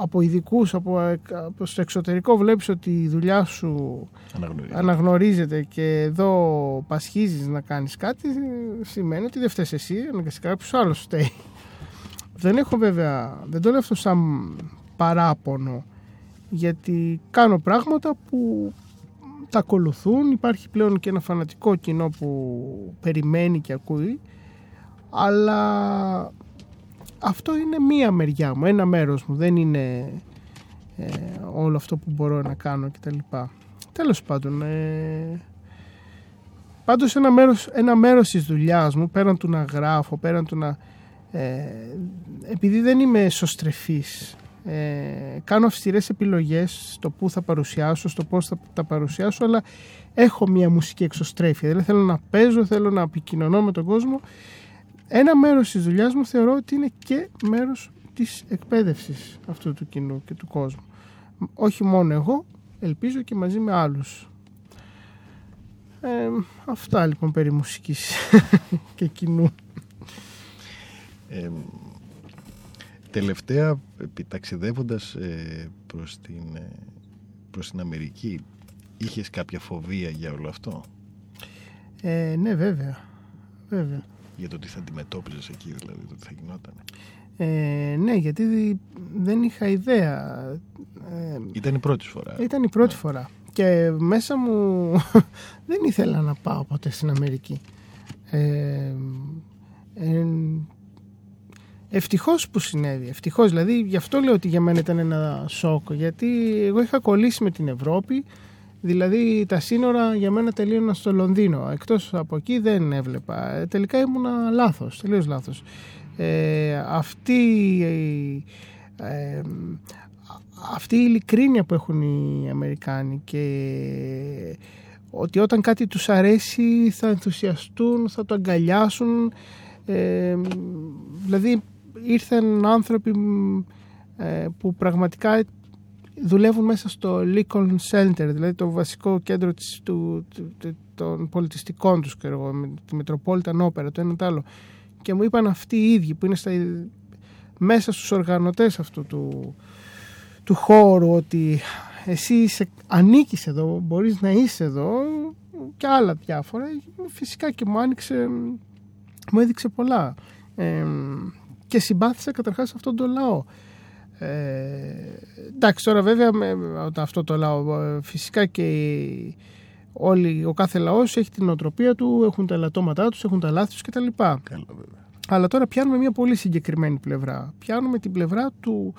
από ειδικούς, από, από στο εξωτερικό βλέπεις ότι η δουλειά σου Αναγνωρίζω. αναγνωρίζεται και εδώ πασχίζεις να κάνεις κάτι σημαίνει ότι δεν φταίς εσύ αναγκαστικά κάποιος άλλος φταίει δεν έχω βέβαια δεν το λέω αυτό σαν παράπονο γιατί κάνω πράγματα που τα ακολουθούν υπάρχει πλέον και ένα φανατικό κοινό που περιμένει και ακούει αλλά αυτό είναι μία μεριά μου, ένα μέρος μου δεν είναι ε, όλο αυτό που μπορώ να κάνω κτλ. Τέλος πάντων, ε, πάντως ένα μέρος, ένα μέρος της δουλειάς μου, πέραν του να γράφω, πέραν του να... Ε, επειδή δεν είμαι σωστρεφής, ε, κάνω αυστηρές επιλογές στο πού θα παρουσιάσω, στο πώς θα τα παρουσιάσω, αλλά έχω μια μουσική εξωστρέφεια. Δηλαδή θέλω να παίζω, θέλω να επικοινωνώ με τον κόσμο. Ένα μέρος της δουλειάς μου θεωρώ ότι είναι και μέρος της εκπαίδευσης αυτού του κοινού και του κόσμου. Όχι μόνο εγώ, ελπίζω και μαζί με άλλους. Ε, αυτά λοιπόν περί μουσικής και κοινού. Ε, τελευταία, επί- ταξιδεύοντας ε, προς, την, ε, προς την Αμερική, είχες κάποια φοβία για όλο αυτό, Ε, ναι βέβαια, βέβαια. Για το τι θα αντιμετώπιζες εκεί, δηλαδή, το τι θα γινόταν. Ε, ναι, γιατί δι- δεν είχα ιδέα. Ε, Ήταν η πρώτη φορά. ήταν η πρώτη φορά. Και μέσα μου δεν ήθελα να πάω ποτέ στην Αμερική. Ε, ε, ευτυχώς που συνέβη. Ευτυχώς, δηλαδή γι' αυτό λέω ότι για μένα ήταν ένα σοκ. Γιατί εγώ είχα κολλήσει με την Ευρώπη. Δηλαδή τα σύνορα για μένα τελείωναν στο Λονδίνο. Εκτός από εκεί δεν έβλεπα. Ε, τελικά ήμουνα λάθος, τελείως λάθος. Ε, αυτή, ε, αυτή η ειλικρίνεια που έχουν οι Αμερικάνοι και ότι όταν κάτι τους αρέσει θα ενθουσιαστούν, θα το αγκαλιάσουν. Ε, δηλαδή ήρθαν άνθρωποι ε, που πραγματικά δουλεύουν μέσα στο Lincoln Center, δηλαδή το βασικό κέντρο της, του, του, του, των πολιτιστικών τους, και εγώ, με τη Metropolitan Opera, το ένα το άλλο. Και μου είπαν αυτοί οι ίδιοι που είναι στα, μέσα στους οργανωτές αυτού του, του χώρου ότι εσύ είσαι, ανήκεις εδώ, μπορείς να είσαι εδώ και άλλα διάφορα. Φυσικά και μου άνοιξε, μου έδειξε πολλά. Ε, και συμπάθησα καταρχάς αυτόν τον λαό. Ε, εντάξει τώρα βέβαια με, αυτό το λαό ε, φυσικά και όλοι, ο κάθε λαός έχει την οτροπία του, έχουν τα ελαττώματά τους, έχουν τα λάθη τους κτλ. Αλλά τώρα πιάνουμε μια πολύ συγκεκριμένη πλευρά. Πιάνουμε την πλευρά του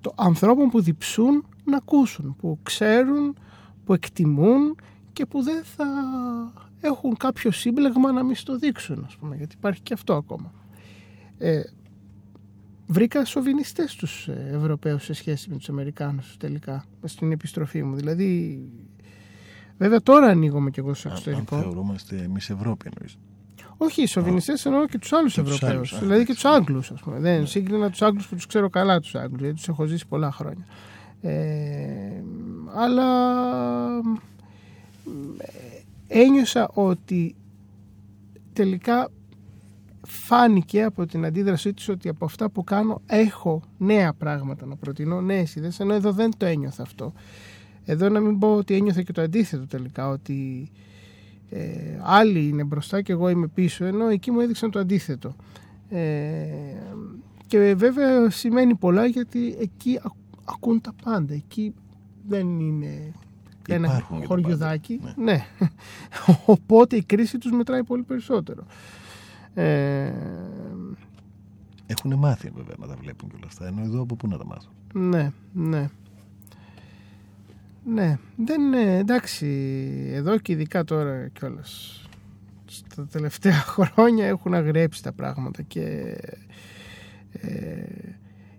το, ανθρώπων που διψούν να ακούσουν, που ξέρουν, που εκτιμούν και που δεν θα έχουν κάποιο σύμπλεγμα να μην στο δείξουν, ας πούμε, γιατί υπάρχει και αυτό ακόμα. Ε, βρήκα σοβινιστές τους ε, Ευρωπαίους σε σχέση με τους Αμερικάνους τελικά στην επιστροφή μου. Δηλαδή, βέβαια τώρα ανοίγομαι κι εγώ στο εξωτερικό. Αν θεωρούμαστε εμείς Ευρώπη εννοείς. Όχι, οι σοβινιστές εννοώ και τους άλλους Ευρωπαίους. Δηλαδή και τους Άγγλους, ας πούμε. Δεν ναι. σύγκρινα τους Άγγλους που τους ξέρω καλά τους Άγγλους, γιατί τους έχω ζήσει πολλά χρόνια. Ε, αλλά ε, ένιωσα ότι τελικά φάνηκε από την αντίδρασή της ότι από αυτά που κάνω έχω νέα πράγματα να προτείνω, νέες ιδέες, ενώ εδώ δεν το ένιωθα αυτό. Εδώ να μην πω ότι ένιωθα και το αντίθετο τελικά, ότι ε, άλλοι είναι μπροστά και εγώ είμαι πίσω, ενώ εκεί μου έδειξαν το αντίθετο. Ε, και βέβαια σημαίνει πολλά γιατί εκεί ακούν τα πάντα. Εκεί δεν είναι ένα χωριουδάκι. Ναι. ναι. Οπότε η κρίση τους μετράει πολύ περισσότερο. Ε, Έχουν μάθει βέβαια να τα βλέπουν και όλα αυτά. Ενώ εδώ από πού να τα μάθουν; Ναι, ναι. Ναι, δεν είναι εντάξει. Εδώ και ειδικά τώρα κιόλας. Στα τελευταία χρόνια έχουν αγρέψει τα πράγματα και ε,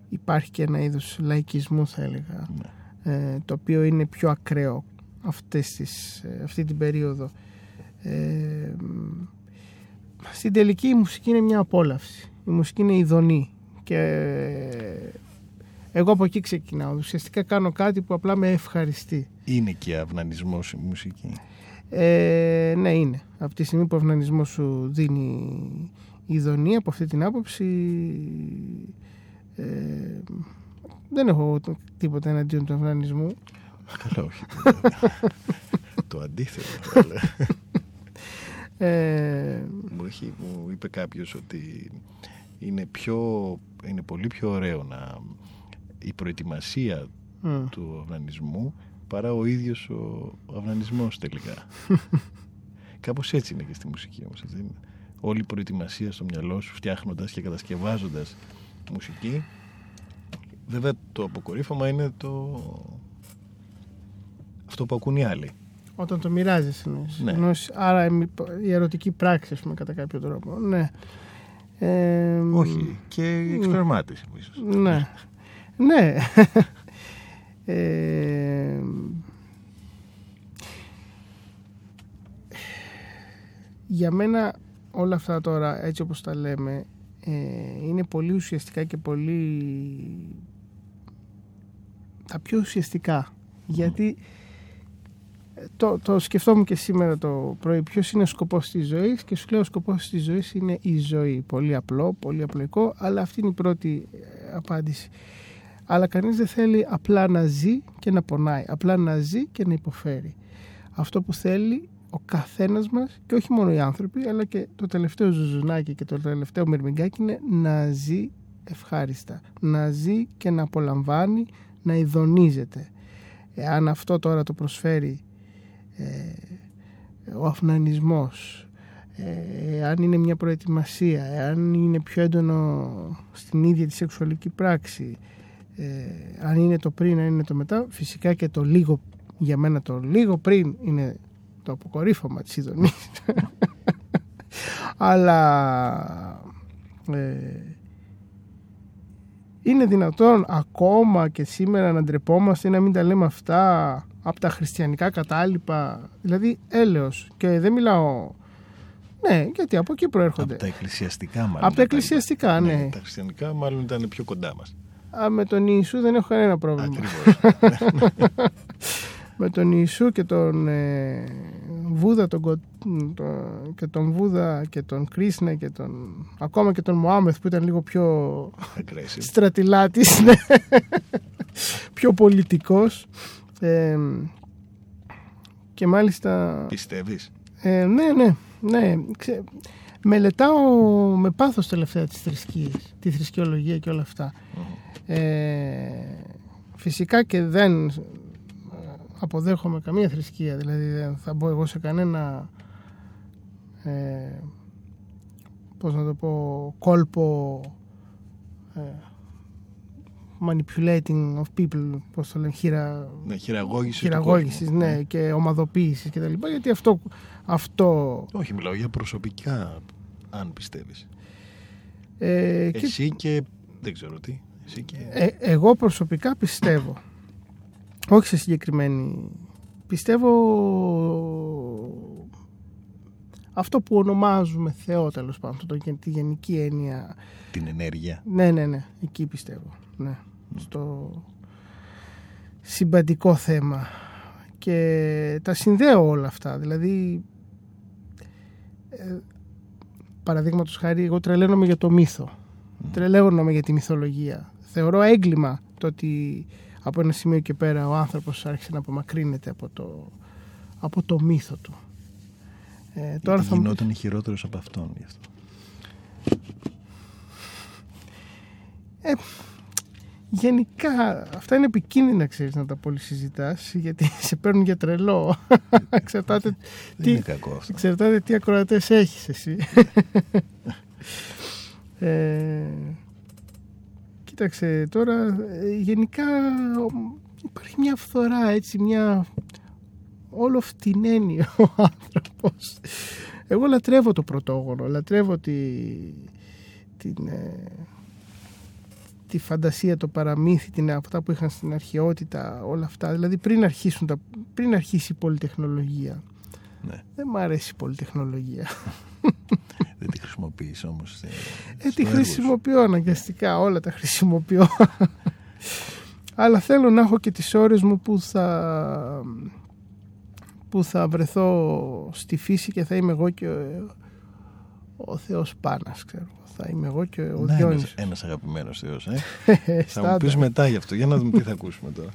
υπάρχει και ένα είδος λαϊκισμού θα έλεγα ναι. ε, το οποίο είναι πιο ακραίο αυτές τις, ε, αυτή την περίοδο ε, στην τελική η μουσική είναι μια απόλαυση η μουσική είναι ειδονή και εγώ από εκεί ξεκινάω. Ουσιαστικά κάνω κάτι που απλά με ευχαριστεί. Είναι και αυνανισμός η μουσική. Ε, ναι, είναι. Από τη στιγμή που ο αυνανισμός σου δίνει ειδονή, από αυτή την άποψη. Ε, δεν έχω τίποτα εναντίον του αυνανισμού. Καλά, όχι. το αντίθετο. Ε, μου, μου είπε κάποιος ότι είναι, πιο, είναι πολύ πιο ωραίο να η προετοιμασία του αυνανισμού παρά ο ίδιος ο, αυνανισμός τελικά. Κάπως έτσι είναι και στη μουσική όμως. Έτσι. Όλη η προετοιμασία στο μυαλό σου φτιάχνοντας και κατασκευάζοντας μουσική βέβαια το αποκορύφωμα είναι το αυτό που ακούν οι άλλοι. Όταν το μοιράζεις ναι. άρα η ερωτική πράξη, πούμε, κατά κάποιο τρόπο. Ναι. Ε, Όχι. Και η εξπερμάτιση, ίσως. Ναι. Ναι. ε, για μένα όλα αυτά τώρα έτσι όπως τα λέμε ε, είναι πολύ ουσιαστικά και πολύ τα πιο ουσιαστικά γιατί το, το σκεφτόμουν και σήμερα το πρωί ποιος είναι ο σκοπός της ζωής και σου λέω ο σκοπός της ζωής είναι η ζωή πολύ απλό, πολύ απλοϊκό αλλά αυτή είναι η πρώτη ε, απάντηση αλλά κανείς δεν θέλει απλά να ζει και να πονάει, απλά να ζει και να υποφέρει. Αυτό που θέλει ο καθένας μας και όχι μόνο οι άνθρωποι αλλά και το τελευταίο ζουζουνάκι και το τελευταίο μυρμηγκάκι είναι να ζει ευχάριστα, να ζει και να απολαμβάνει, να ειδονίζεται. Εάν αυτό τώρα το προσφέρει ε, ο αφνανισμός, ε, αν είναι μια προετοιμασία, αν είναι πιο έντονο στην ίδια τη σεξουαλική πράξη, ε, αν είναι το πριν, αν είναι το μετά, φυσικά και το λίγο, για μένα το λίγο πριν είναι το αποκορύφωμα της ειδονής. Αλλά ε, είναι δυνατόν ακόμα και σήμερα να ντρεπόμαστε να μην τα λέμε αυτά από τα χριστιανικά κατάλοιπα, δηλαδή έλεος και δεν μιλάω ναι, γιατί από εκεί προέρχονται. Από τα εκκλησιαστικά μάλλον. Από τα εκκλησιαστικά, ναι. ναι. Τα χριστιανικά μάλλον ήταν πιο κοντά μας. Α, με τον Ιησού δεν έχω κανένα πρόβλημα. Ακριβώς. με τον Ιησού και τον ε, Βούδα τον, Κο- τον- και τον Βούδα και τον Κρίσνα και τον ακόμα και τον Μωάμεθ που ήταν λίγο πιο Aggressive. στρατιλάτης ναι. πιο πολιτικός ε, και μάλιστα Πιστεύεις; ε, ναι ναι ναι ξε, μελετάω με πάθος τελευταία τις θρησκείες τη θρησκεολογία και όλα αυτά ε, φυσικά και δεν ε, αποδέχομαι καμία θρησκεία δηλαδή δεν θα μπω εγώ σε κανένα ε, πώς να το πω κόλπο ε, manipulating of people πώς το λένε χειρα, Ναι, χειραγώγησης. του χειραγώγησης κόσμου. ναι, και ομαδοποίησης και τα λοιπά γιατί αυτό, αυτό Όχι, μιλάω για προσωπικά, αν πιστεύεις. ε, και- Εσύ και δεν ξέρω τι. Εσύ και... Ε, εγώ προσωπικά πιστεύω. Όχι σε συγκεκριμένη. Πιστεύω αυτό που ονομάζουμε Θεό τέλος πάντων, το, τη γενική έννοια. την ενέργεια. Ναι, ναι, ναι, εκεί πιστεύω. Ναι. Στο συμπαντικό θέμα. Και τα συνδέω όλα αυτά. Δηλαδή, ε, παραδείγματος χάρη, εγώ τρελαίνομαι για το μύθο. Τρελαίνομαι για τη μυθολογία. Θεωρώ έγκλημα το ότι από ένα σημείο και πέρα ο άνθρωπος άρχισε να απομακρύνεται από το, από το μύθο του. Ε, τώρα Γιατί θα μου πεις- γινόταν χειρότερος από αυτόν γι' αυτό. Γενικά, αυτά είναι επικίνδυνα, ξέρεις, να τα πολύ συζητάς, γιατί σε παίρνουν για τρελό. Εξαρτάται Δεν τι, είναι κακό αυτό. εξαρτάται τι ακροατές έχεις εσύ. ε, κοίταξε, τώρα, ε, γενικά ο- υπάρχει μια φθορά, έτσι, μια... Όλο φτηνένει ο άνθρωπος. Εγώ λατρεύω το πρωτόγονο, λατρεύω τη, την, ε, τη φαντασία, το παραμύθι, την, αυτά που είχαν στην αρχαιότητα, όλα αυτά. Δηλαδή πριν, αρχίσουν τα, πριν αρχίσει η πολυτεχνολογία. Ναι. Δεν μου αρέσει η πολυτεχνολογία. Δεν τη χρησιμοποιείς όμως. σε- Ε, στο τη έργο σου. χρησιμοποιώ αναγκαστικά, όλα τα χρησιμοποιώ. Αλλά θέλω να έχω και τις ώρες μου που θα, που θα βρεθώ στη φύση και θα είμαι εγώ και ο, ο Θεός Πάνας, ξέρω. Θα είμαι εγώ και ο Να, Διόνυσος. ένας, ένας αγαπημένος θεός, ε. Ε, θα μου στάνταρ. πεις μετά γι' αυτό. Για να δούμε τι θα ακούσουμε τώρα.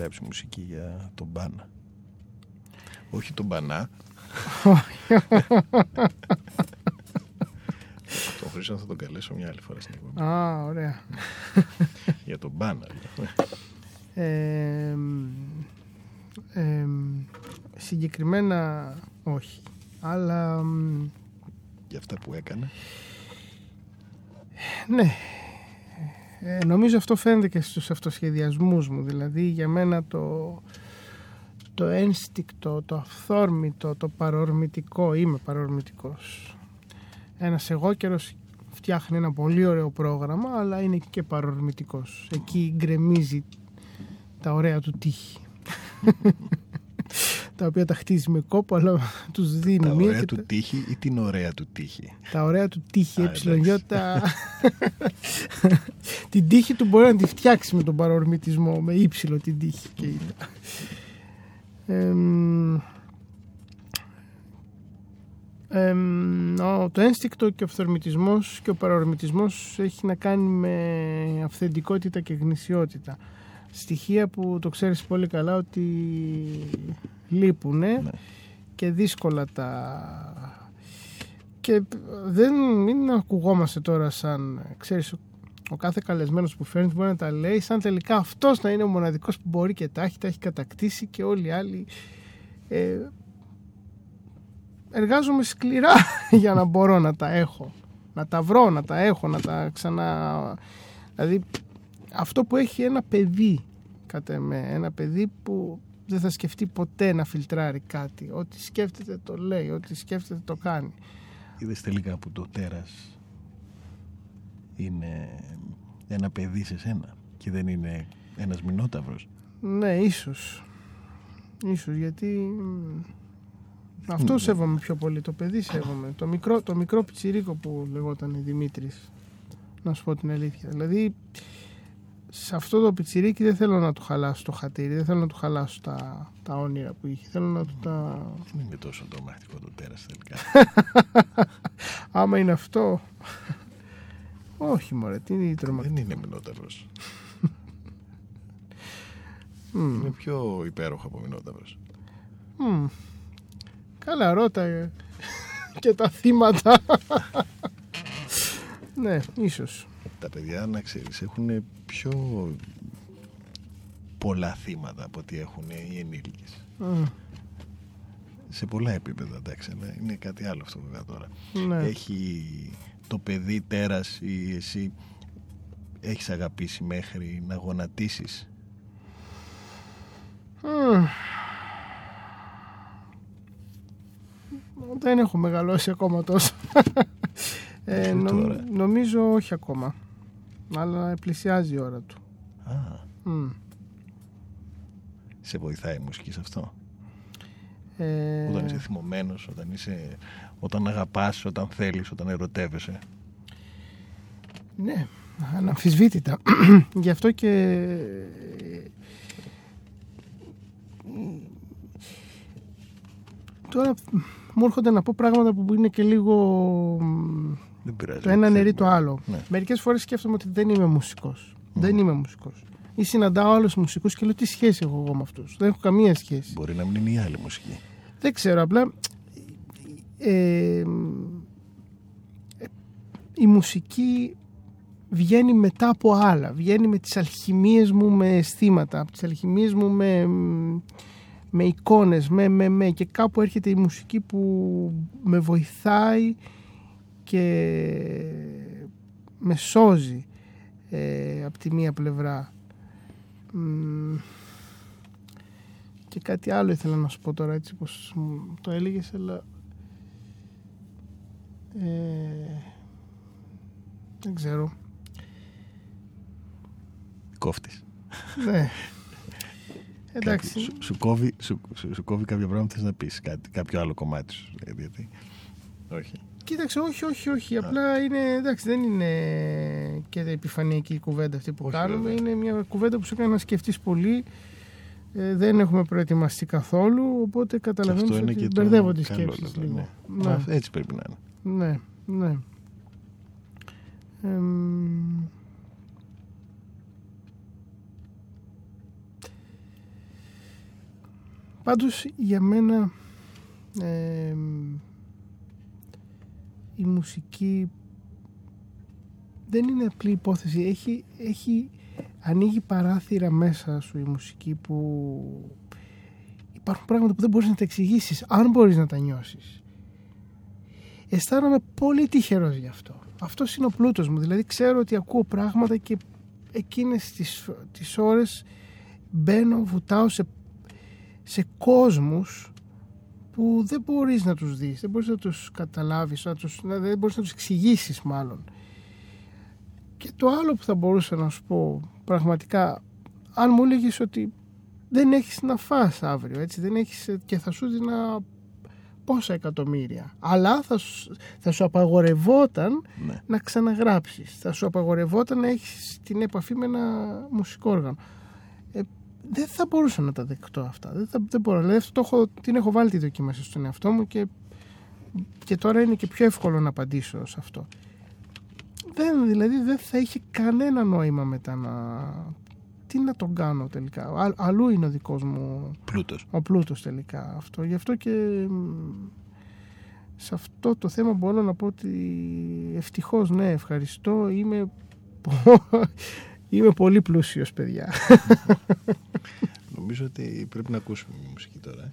Γράψει μουσική για τον Μπάνα. Όχι τον Μπανά. τον Χρήστο θα τον καλέσω μια άλλη φορά στην εκπομπή. Α, ωραία. για τον Μπάνα. δηλαδή. Ε, ε, συγκεκριμένα όχι. Αλλά μ, για αυτά που έκανε. ναι. Ε, νομίζω αυτό φαίνεται και στους αυτοσχεδιασμούς μου. Δηλαδή για μένα το, το ένστικτο, το αυθόρμητο, το παρορμητικό. Είμαι παρορμητικός. Ένας εγώ καιρος φτιάχνει ένα πολύ ωραίο πρόγραμμα αλλά είναι και παρορμητικός. Εκεί γκρεμίζει τα ωραία του τείχη. τα οποία τα χτίζει με κόπο, αλλά τους δίνει Τα μία ωραία και του τα, τύχη ή την ωραία του τύχη; τα ωραία του τύχη, Α, εψιλονιώτα. την τύχη του μπορεί να τη φτιάξει με τον παρορμητισμό, με ύψιλο την τύχη και είναι. Εμ, εμ, ο- το ένστικτο και ο φθορμητισμός και ο παρορμητισμός έχει να κάνει με αυθεντικότητα και γνησιότητα. Στοιχεία που το ξέρεις πολύ καλά ότι λείπουνε Ναι. και δύσκολα τα... Και δεν μην ακουγόμαστε τώρα σαν, ξέρεις, ο κάθε καλεσμένος που φέρνεις μπορεί να τα λέει σαν τελικά αυτός να είναι ο μοναδικός που μπορεί και τα έχει, τα έχει κατακτήσει και όλοι οι άλλοι ε, εργάζομαι σκληρά για να μπορώ να τα έχω να τα βρω, να τα έχω, να τα ξανα... Δηλαδή αυτό που έχει ένα παιδί κατά με, ένα παιδί που δεν θα σκεφτεί ποτέ να φιλτράρει κάτι. Ό,τι σκέφτεται το λέει, ό,τι σκέφτεται το κάνει. Είδες τελικά που το τέρας είναι ένα παιδί σε σένα και δεν είναι ένας μηνόταυρος; Ναι, ίσως. Ίσως γιατί μ, αυτό σέβομαι πιο πολύ, το παιδί σέβομαι. Το μικρό, το μικρό πιτσιρίκο που λεγόταν Δημήτρης, να σου πω την αλήθεια. Δηλαδή, σε αυτό το πιτσιρίκι δεν θέλω να του χαλάσω το χατήρι, δεν θέλω να του χαλάσω τα, τα όνειρα που είχε. Θέλω να του τα... Δεν είναι τόσο τρομακτικό το τέρας τελικά. Άμα είναι αυτό... Όχι μωρέ, τι είναι η τρομακτική. δεν είναι μηνόταυρος. Μμ. Είναι πιο υπέροχο από μηνόταυρος. Μμ. Καλά, ρώτα ε, και τα θύματα. ναι, ίσως. Τα παιδιά, να ξέρεις, έχουν πιο πολλά θύματα από ό,τι έχουν οι ενήλικες. Μ, Σε πολλά επίπεδα, εντάξει, αλλά είναι κάτι άλλο αυτό βέβαια τώρα. Ναι. Έχει το παιδί τέρας ή εσύ έχεις αγαπήσει μέχρι να γονατίσεις; Μμ. Δεν έχω μεγαλώσει ακόμα τόσο. ε, Μέχρι νομ- τώρα. νομίζω όχι ακόμα. Αλλά πλησιάζει η ώρα του. Α, Μμ. σε βοηθάει η μουσική σε αυτό; Ε, Όταν είσαι θυμωμένος, όταν, είσαι, όταν αγαπάς, όταν θέλεις, όταν ερωτεύεσαι; Ναι, αναμφισβήτητα. Γι' αυτό και τώρα μου έρχονται να πω πράγματα που είναι και λίγο Δεν πειράζει. το ένα δεν νερί το θέλουμε. άλλο. Ναι. Μερικές φορές σκέφτομαι ότι δεν είμαι μουσικός. Δεν είμαι μουσικός. Ή συναντάω άλλους μουσικούς και λέω τι σχέση έχω εγώ με αυτούς; Δεν έχω καμία σχέση. Μπορεί να μην είναι η άλλη μουσική. Δεν ξέρω, απλά ε, η μουσική βγαίνει μετά από άλλα. Βγαίνει με τις αλχημίες μου με αισθήματα, από τις αλχημίες μου με, με εικόνες, με, με, με και κάπου έρχεται η μουσική που με βοηθάει και με σώζει ε, από τη μία πλευρά. Μ, και κάτι άλλο ήθελα να σου πω τώρα έτσι πως μου το έλεγες αλλά ε, δεν ξέρω Κόφτης. ναι εντάξει Κάποιο- Σου, σου, κόβει, σου, σου, σου κόβει κάποια πράγματα θες να πεις κάτι, κάποιο άλλο κομμάτι σου. ε, Γιατί. Όχι. Κοίταξε όχι όχι όχι απλά είναι εντάξει δεν είναι και επιφανειακή η κουβέντα αυτή που Όχι, κάνουμε βέβαια. είναι μια κουβέντα που σου έκανε να σκεφτείς πολύ ε, δεν έχουμε προετοιμαστεί καθόλου οπότε Και καταλαβαίνεις αυτό είναι ότι και το μπερδεύω τις καλό, σκέψεις βέβαια, λίγο ναι. Ναι. Α, Έτσι πρέπει να είναι. Ναι, ναι. Εμ, Πάντως για μένα εμ, η μουσική δεν είναι απλή υπόθεση. Έχει, έχει ανοίγει παράθυρα μέσα σου η μουσική που υπάρχουν πράγματα που δεν μπορείς να τα εξηγήσεις αν μπορείς να τα νιώσεις αισθάνομαι πολύ τυχερός γι' αυτό. Αυτός είναι ο πλούτος μου. Δηλαδή ξέρω ότι ακούω πράγματα και εκείνες τις, τις ώρες μπαίνω, βουτάω σε, σε κόσμους που δεν μπορείς να τους δεις, δεν μπορείς να τους καταλάβεις, να τους, να- δεν μπορείς να τους εξηγήσεις μάλλον. Και το άλλο που θα μπορούσα να σου πω πραγματικά, αν μου έλεγες ότι δεν έχεις να φας αύριο, έτσι, δεν έχεις, και θα σου δίνα πόσα εκατομμύρια. Αλλά θα σου, θα σου απαγορευόταν Ναι. να ξαναγράψεις. Θα σου απαγορευόταν να έχεις την επαφή με ένα μουσικό όργανο. Ε, δεν θα μπορούσα να τα δεκτώ αυτά. Δεν, θα, δεν μπορώ. Δηλαδή, αυτό το έχω, την έχω βάλει τη δοκίμαση στον εαυτό μου και, και τώρα είναι και πιο εύκολο να απαντήσω σε αυτό. Δεν, δηλαδή δεν θα είχε κανένα νόημα μετά να... Τι να τον κάνω τελικά. Α, αλλού είναι ο δικός μου Πλούτος. ο πλούτος τελικά αυτό. Γι' αυτό και μ, σε αυτό το θέμα μπορώ να πω ότι ευτυχώς ναι ευχαριστώ είμαι, πο- είμαι πολύ πλούσιος παιδιά. Νομίζω ότι πρέπει να ακούσουμε μια μουσική τώρα. ε.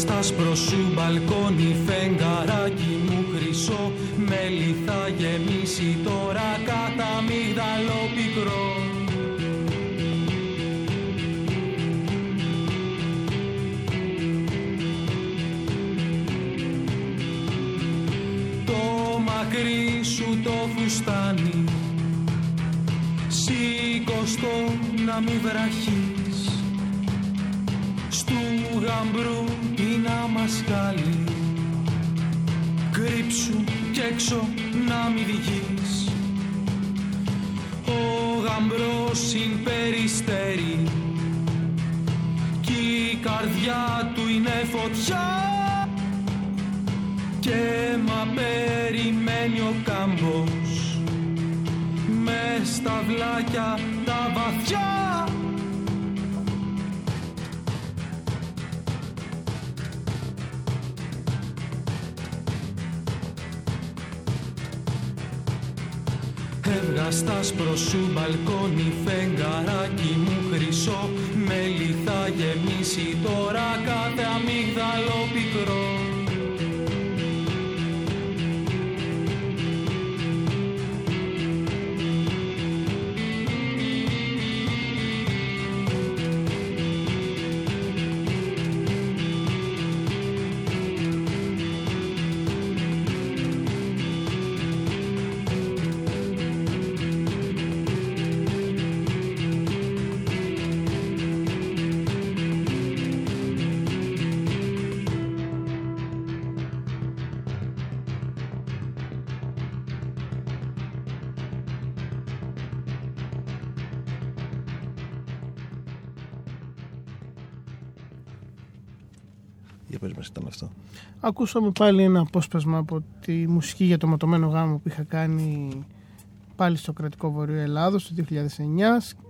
Έβγα άσπρο σου μπαλκόνι φεγγαράκι μου χρυσό. Μέλι θα γεμίσει τώρα κατά αμύγδαλο πικρό. Το μακρύ σου το φουστάνι. Σήκωστο να μη βραχείς αμασκάλη Κρύψου κι έξω να μη βγεις. Ο γαμπρός είναι περιστέρι Κι η καρδιά του είναι φωτιά. Και μα περιμένει ο κάμπος μες στα βλάκια τα βαθιά Για πες μας ήταν αυτό. Ακούσαμε πάλι ένα απόσπασμα από τη μουσική για το ματωμένο γάμο που είχα κάνει πάλι στο κρατικό βορείο Ελλάδος το 2009.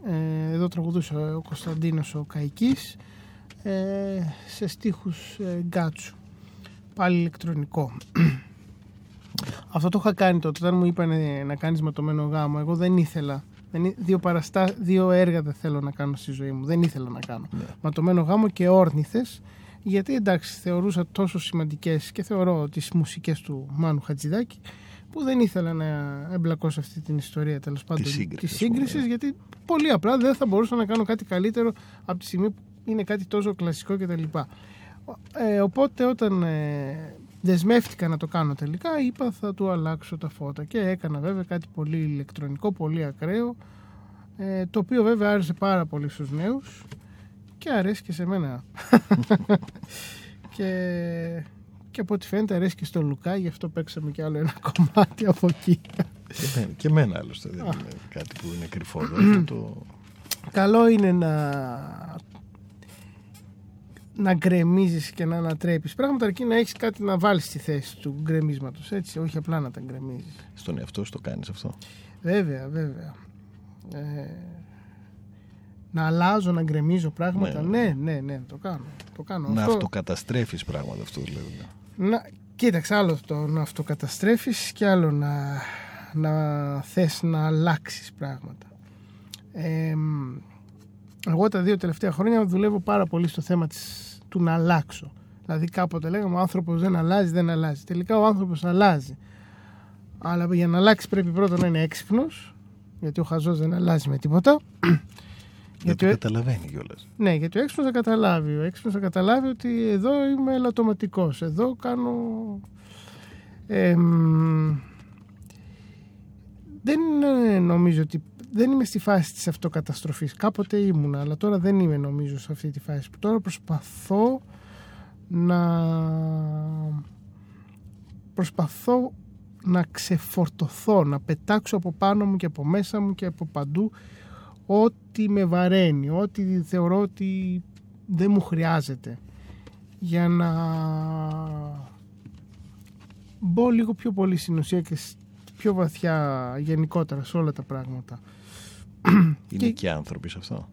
Ε, εδώ τραγουδούσε ο Κωνσταντίνος ο Καϊκής ε, σε στίχους ε, Γκάτσου. Πάλι ηλεκτρονικό. Αυτό το είχα κάνει τότε όταν μου είπαν να κάνεις ματωμένο γάμο. Εγώ δεν ήθελα. Δεν, εί- δύο, παραστά, δύο έργα δεν θέλω να κάνω στη ζωή μου. Δεν ήθελα να κάνω. Ματωμένο γάμο και όρνηθες γιατί εντάξει θεωρούσα τόσο σημαντικές και θεωρώ τις μουσικές του Μάνου Χατζηδάκη που δεν ήθελα να εμπλακώ σε αυτή την ιστορία τέλος πάντων σύγκρισης, της ας πούμε, σύγκρισης ναι. γιατί πολύ απλά δεν θα μπορούσα να κάνω κάτι καλύτερο από τη στιγμή που είναι κάτι τόσο κλασικό κτλ. Ε, οπότε όταν ε, δεσμεύτηκα να το κάνω τελικά είπα θα του αλλάξω τα φώτα και έκανα βέβαια κάτι πολύ ηλεκτρονικό, πολύ ακραίο ε, το οποίο βέβαια άρεσε πάρα πολύ στους νέους και αρέσει και σε μένα και, και από ό,τι φαίνεται αρέσει και στο Λουκά γι' αυτό παίξαμε και άλλο ένα κομμάτι από εκεί Και εμένα, και εμένα άλλωστε δεν είναι κάτι που είναι κρυφό. δεν το... καλό είναι να να γκρεμίζεις και να ανατρέπεις πράγματα αρκεί να έχεις κάτι να βάλεις στη θέση του γκρεμίσματος έτσι όχι απλά να τα γκρεμίζεις Στον εαυτό σου το κάνεις αυτό; Βέβαια, βέβαια. ε, να αλλάζω, να γκρεμίζω πράγματα. Ναι, Ναι, ναι, ναι, το κάνω. Το κάνω. Να Αυτό- αυτοκαταστρέφεις πράγματα αυτό δηλαδή. να, κοίταξε, άλλο το να αυτοκαταστρέφεις και άλλο να, να θες να αλλάξεις πράγματα. Ε, μ, εγώ τα δύο τελευταία χρόνια δουλεύω πάρα πολύ στο θέμα της, του να αλλάξω. Δηλαδή κάποτε λέγαμε ο άνθρωπος δεν αλλάζει, δεν αλλάζει. Τελικά ο άνθρωπος αλλάζει. Αλλά για να αλλάξει πρέπει πρώτα να είναι έξυπνος, γιατί ο χαζός δεν αλλάζει με τίποτα. Δεν το ο- καταλαβαίνει κιόλας. ναι, γιατί ο έξυπνος θα καταλάβει. Ο έξυπνος θα καταλάβει ότι εδώ είμαι ελαττωματικός. Εδώ κάνω. εμ, δεν είναι, νομίζω ότι. Δεν είμαι στη φάση της αυτοκαταστροφής. Κάποτε ήμουν, αλλά τώρα δεν είμαι νομίζω σε αυτή τη φάση. Τώρα προσπαθώ να... Προσπαθώ να ξεφορτωθώ, να πετάξω από πάνω μου και από μέσα μου και από παντού ό,τι με βαραίνει, ό,τι θεωρώ ότι δεν μου χρειάζεται για να μπω λίγο πιο πολύ στην ουσία και σ- πιο βαθιά γενικότερα σε όλα τα πράγματα. Είναι Και- και άνθρωποι σε αυτό.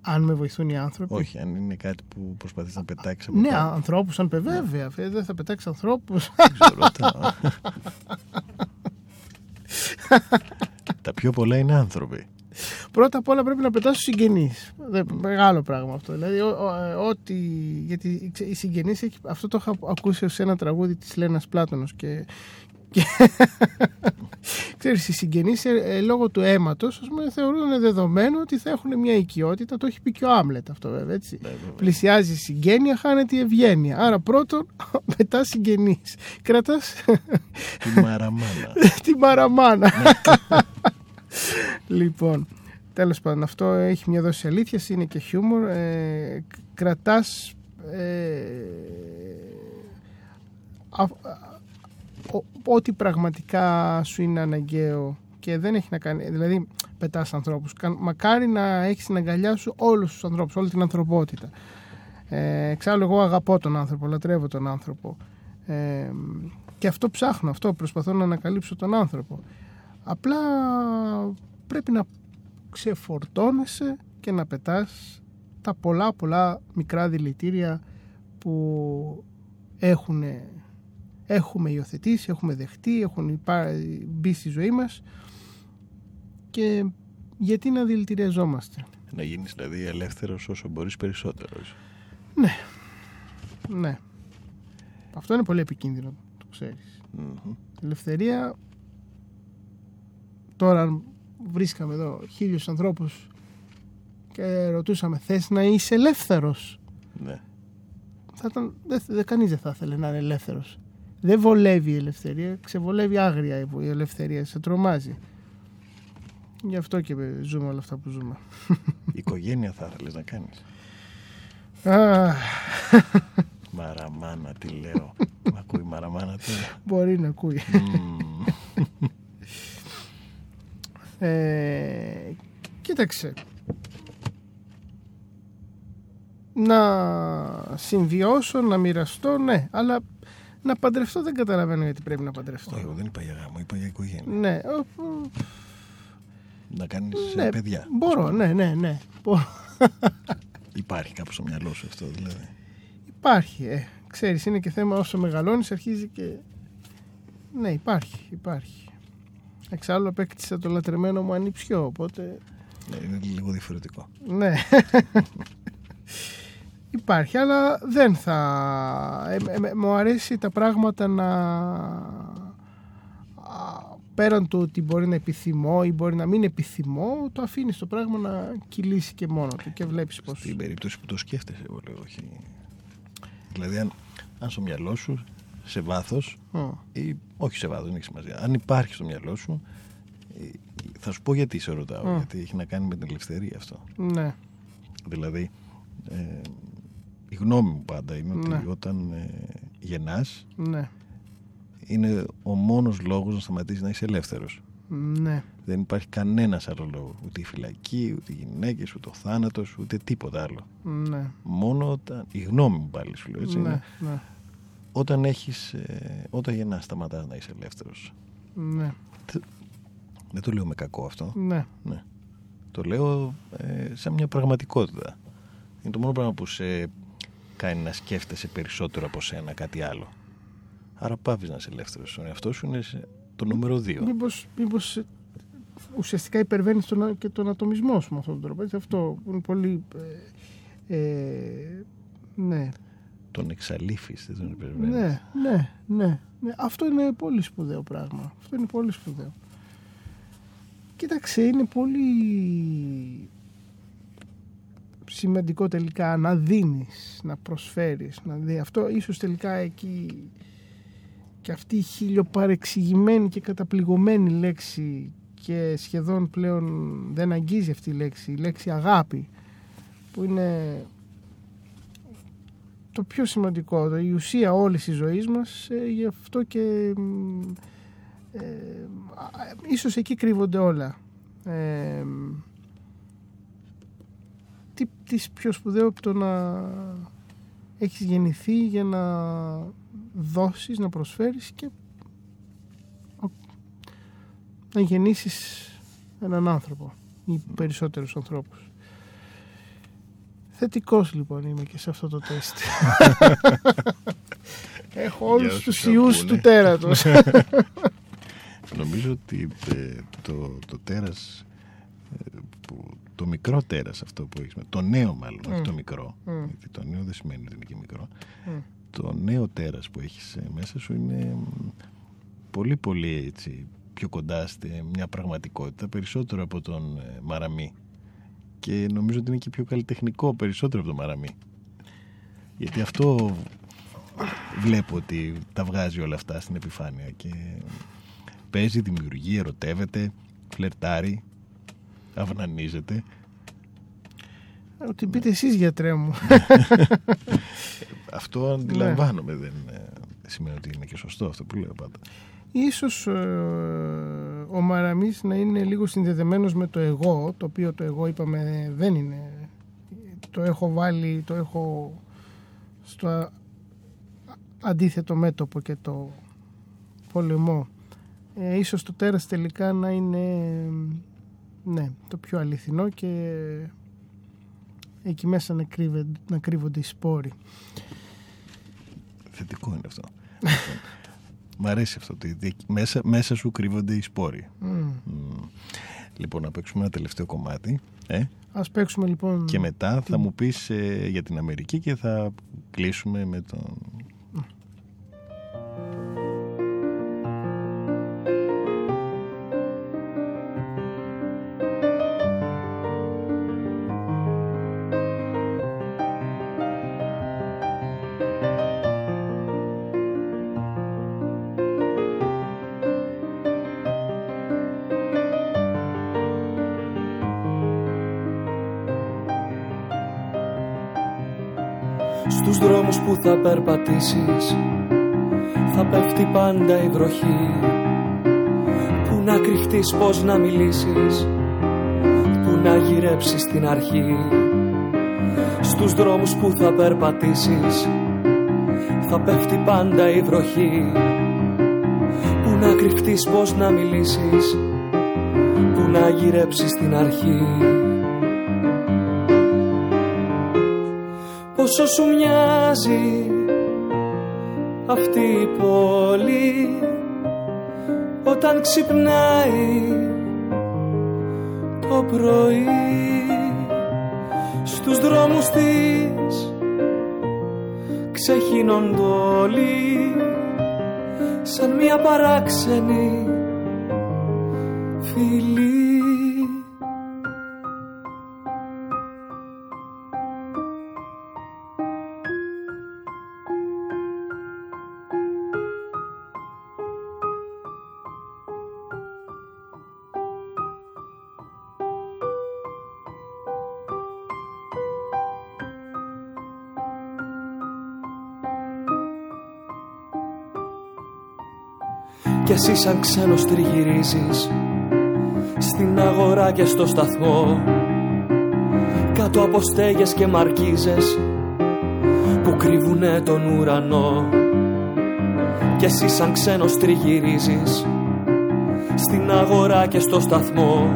Αν με βοηθούν οι άνθρωποι. Όχι, αν είναι κάτι που προσπαθείς να πετάξεις από Ναι, πάνω. ανθρώπους αν πε βέβαια. ε, Δεν θα πετάξεις ανθρώπους. Δεν ξέρω, ρωτάω. Τα πιο πολλά είναι άνθρωποι. Πρώτα απ' όλα πρέπει να πετάς στους συγγενείς. Δεν- Μεγάλο πράγμα αυτό. Δηλαδή, ο- ο- ε, ό,τι. Γιατί ξέ- οι συγγενείς, έχει- αυτό το είχα ακούσει σε ένα τραγούδι της Λένας Πλάτωνος και. και ξέρεις, οι συγγενείς ε, ε, λόγω του αίματος ας πούμε, θεωρούν δεδομένο ότι θα έχουν μια οικειότητα. Το έχει πει και ο Άμλετ αυτό βέβαια. Έτσι. Πλησιάζει η συγγένεια, χάνεται η ευγένεια. Άρα πρώτον, μετά συγγενείς. Κρατάς Τη μαραμάνα. τη μαραμάνα. Λοιπόν, τέλος πάντων, αυτό έχει μια δόση αλήθειας, είναι και χιούμορ. Ε, κρατάς ε, α- α- ο- ό,τι πραγματικά σου είναι αναγκαίο και δεν έχει να κάνει, δηλαδή πετάς ανθρώπους. Κα- Μακάρι να έχεις στην αγκαλιά σου όλους τους ανθρώπους, όλη την ανθρωπότητα. Ε, εξάλλου εγώ αγαπώ τον άνθρωπο, λατρεύω τον άνθρωπο. Ε, και αυτό ψάχνω, αυτό προσπαθώ να ανακαλύψω τον άνθρωπο. Απλά πρέπει να ξεφορτώνεσαι και να πετάς τα πολλά πολλά μικρά δηλητήρια που έχουν, έχουμε υιοθετήσει, έχουμε δεχτεί, έχουν υπά- μπει στη ζωή μας και γιατί να δηλητηριαζόμαστε; Να γίνεις δηλαδή ελεύθερος όσο μπορείς περισσότερος. Ναι. Αυτό είναι πολύ επικίνδυνο, το ξέρεις. Μμμ. Η ελευθερία τώρα αν βρίσκαμε εδώ χίλιους ανθρώπους και ρωτούσαμε θες να είσαι ελεύθερος; Ναι. θα ήταν, δεν, δεν, κανείς δεν θα ήθελε να είναι ελεύθερος δεν βολεύει η ελευθερία ξεβολεύει άγρια η η ελευθερία σε τρομάζει γι' αυτό και ζούμε όλα αυτά που ζούμε Οικογένεια θα ήθελες να κάνεις. Α, Μαραμάνα, τι λέω. Μ' ακούει η μαραμάνα τώρα; μπορεί να ακούει Μμμ. Ε, κοίταξε. Να συμβιώσω, να μοιραστώ, ναι. Αλλά να παντρευτώ δεν καταλαβαίνω γιατί πρέπει να παντρευτώ. Όχι, εγώ δεν είπα για γάμο, είπα για οικογένεια. Ναι, ο- ο- Να κάνεις ε, ναι, παιδιά. μπορώ, ναι, ναι, ναι. Μπορώ. Υπάρχει κάπου στο μυαλό σου αυτό δηλαδή; Υπάρχει, ε. Ξέρεις, είναι και θέμα όσο μεγαλώνεις αρχίζει και... Ναι, υπάρχει, υπάρχει. Εξάλλου απέκτησα το λατρεμένο μου ανιψιό, οπότε Ναι, είναι λίγο διαφορετικό. Ναι. Υπάρχει, αλλά δεν θα... Ε, ε, ε, μου αρέσει τα πράγματα να... α, Πέραν του ότι μπορεί να επιθυμώ ή μπορεί να μην επιθυμώ, το αφήνεις το πράγμα να κυλήσει και μόνο του και βλέπεις πώς... Στην περίπτωση που το σκέφτεσαι, εγώ λέω. Όχι. Δηλαδή, αν, αν στο μυαλό σου, σε βάθος, Μ, ή όχι σε βάθος, δεν έχει σημασία. Αν υπάρχει στο μυαλό σου, ε, θα σου πω γιατί σε ρωτάω. Μμ. Γιατί έχει να κάνει με την ελευθερία αυτό. Ναι, Δηλαδή, ε, η γνώμη μου πάντα είναι ότι Ναι. όταν ε, γεννάς, ναι, είναι ο μόνος λόγος να σταματήσεις να είσαι ελεύθερος. ναι, Δεν υπάρχει κανένας άλλο λόγος. Ούτε η φυλακή, ούτε οι γυναίκες, ούτε ο θάνατος, ούτε τίποτα άλλο. ναι, Μόνο όταν, η γνώμη μου πάλι σου λέω έτσι, ναι, είναι, ναι, όταν έχεις, ε, όταν γεννάς σταματάς να είσαι ελεύθερος. ναι. Δεν το λέω με κακό αυτό. Ναι. Ναι. Το λέω ε, σαν μια πραγματικότητα. Είναι το μόνο πράγμα που σε κάνει να σκέφτεσαι περισσότερο από σένα κάτι άλλο. Άρα πάβεις να είσαι ελεύθερος. Ο εαυτός σου είναι σε- το νούμερο δύο. Μήπως, μήπως ε, ουσιαστικά υπερβαίνεις τον, και τον ατομισμό σου με αυτόν τον τρόπο. Έτσι, αυτό που είναι πολύ... Ε, ε, ναι, Τον εξαλείφεις. Δεν τον υπερβαίνεις. ναι, ναι, ναι, ναι. Αυτό είναι πολύ σπουδαίο πράγμα. Αυτό είναι πολύ σπουδαίο. Κοίταξε, είναι πολύ σημαντικό τελικά να δίνεις, να προσφέρεις, να δει. Αυτό ίσως τελικά εκεί και αυτή η χιλιοπαρεξηγημένη και καταπληγωμένη λέξη και σχεδόν πλέον δεν αγγίζει αυτή η λέξη, η λέξη αγάπη που είναι το πιο σημαντικό, το- η ουσία όλης της ζωής μας, ε, γι' αυτό και μ, ε, α, ίσως εκεί κρύβονται όλα. Ε, τι, τι πιο σπουδαίο από το να έχεις γεννηθεί για να δώσεις, να προσφέρεις και ο- να γεννήσεις έναν άνθρωπο ή περισσότερους ανθρώπους. Θετικός λοιπόν είμαι και σε αυτό το τεστ. Έχω όλους όσους τους το ιούς ακούνε. του τέρατος. Νομίζω ότι ε, το, το τέρας, ε, που, το μικρό τέρας αυτό που έχεις, το νέο μάλλον, όχι Μμ. το μικρό, Μμ. γιατί το νέο δεν σημαίνει ότι είναι και μικρό, Μμ. το νέο τέρας που έχεις ε, μέσα σου είναι μ, πολύ πολύ έτσι, πιο κοντά στη μια πραγματικότητα, περισσότερο από τον ε, Μαραμή. Και νομίζω ότι είναι και πιο καλλιτεχνικό, περισσότερο από τον Μαραμή. Γιατί αυτό βλέπω ότι τα βγάζει όλα αυτά στην επιφάνεια και παίζει, δημιουργεί, ερωτεύεται, φλερτάρει, αυνανίζεται. Ότι πείτε εσείς γιατρέ μου. Αυτό αντιλαμβάνομαι, δεν ε, σημαίνει ότι είναι και σωστό αυτό που λέω πάντα. Ίσως ε, ο Μαραμής να είναι λίγο συνδεδεμένος με το εγώ, το οποίο το εγώ είπαμε δεν είναι. Το έχω βάλει, το έχω στο α- αντίθετο μέτωπο και το πολεμό. Ε, ίσως το τέρας τελικά να είναι ναι, το πιο αληθινό και εκεί μέσα να, κρύβε, να κρύβονται οι σπόροι. Θετικό είναι αυτό. Μ' αρέσει αυτό. ότι δι- μέσα, μέσα σου κρύβονται οι σπόροι. Μμ. Μμ. Λοιπόν, να παίξουμε ένα τελευταίο κομμάτι. Ε, Ας παίξουμε λοιπόν... και μετά θα μου πεις ε, για την Αμερική και θα κλείσουμε με τον... που θα περπατήσεις. Θα πέφτει πάντα η βροχή. Που να κρυφτείς πως να μιλήσεις. Που να γυρέψεις την αρχή. Στους δρόμους που θα περπατήσεις. Θα πέφτει πάντα η βροχή. Που να κρυφτείς πως να μιλήσεις. Που να γυρέψεις την αρχή Πόσο σου μοιάζει αυτή η πόλη όταν ξυπνάει το πρωί στους δρόμους της ξεχύνονται όλοι σαν μια παράξενη φιλή εσύ σαν ξένος τριγυρίζεις Στην αγορά και στο σταθμό. Κάτω από στέγες και μαρκίζες Που κρύβουνε τον ουρανό. Κι εσύ σαν ξένος τριγυρίζεις στην αγορά και στο σταθμό.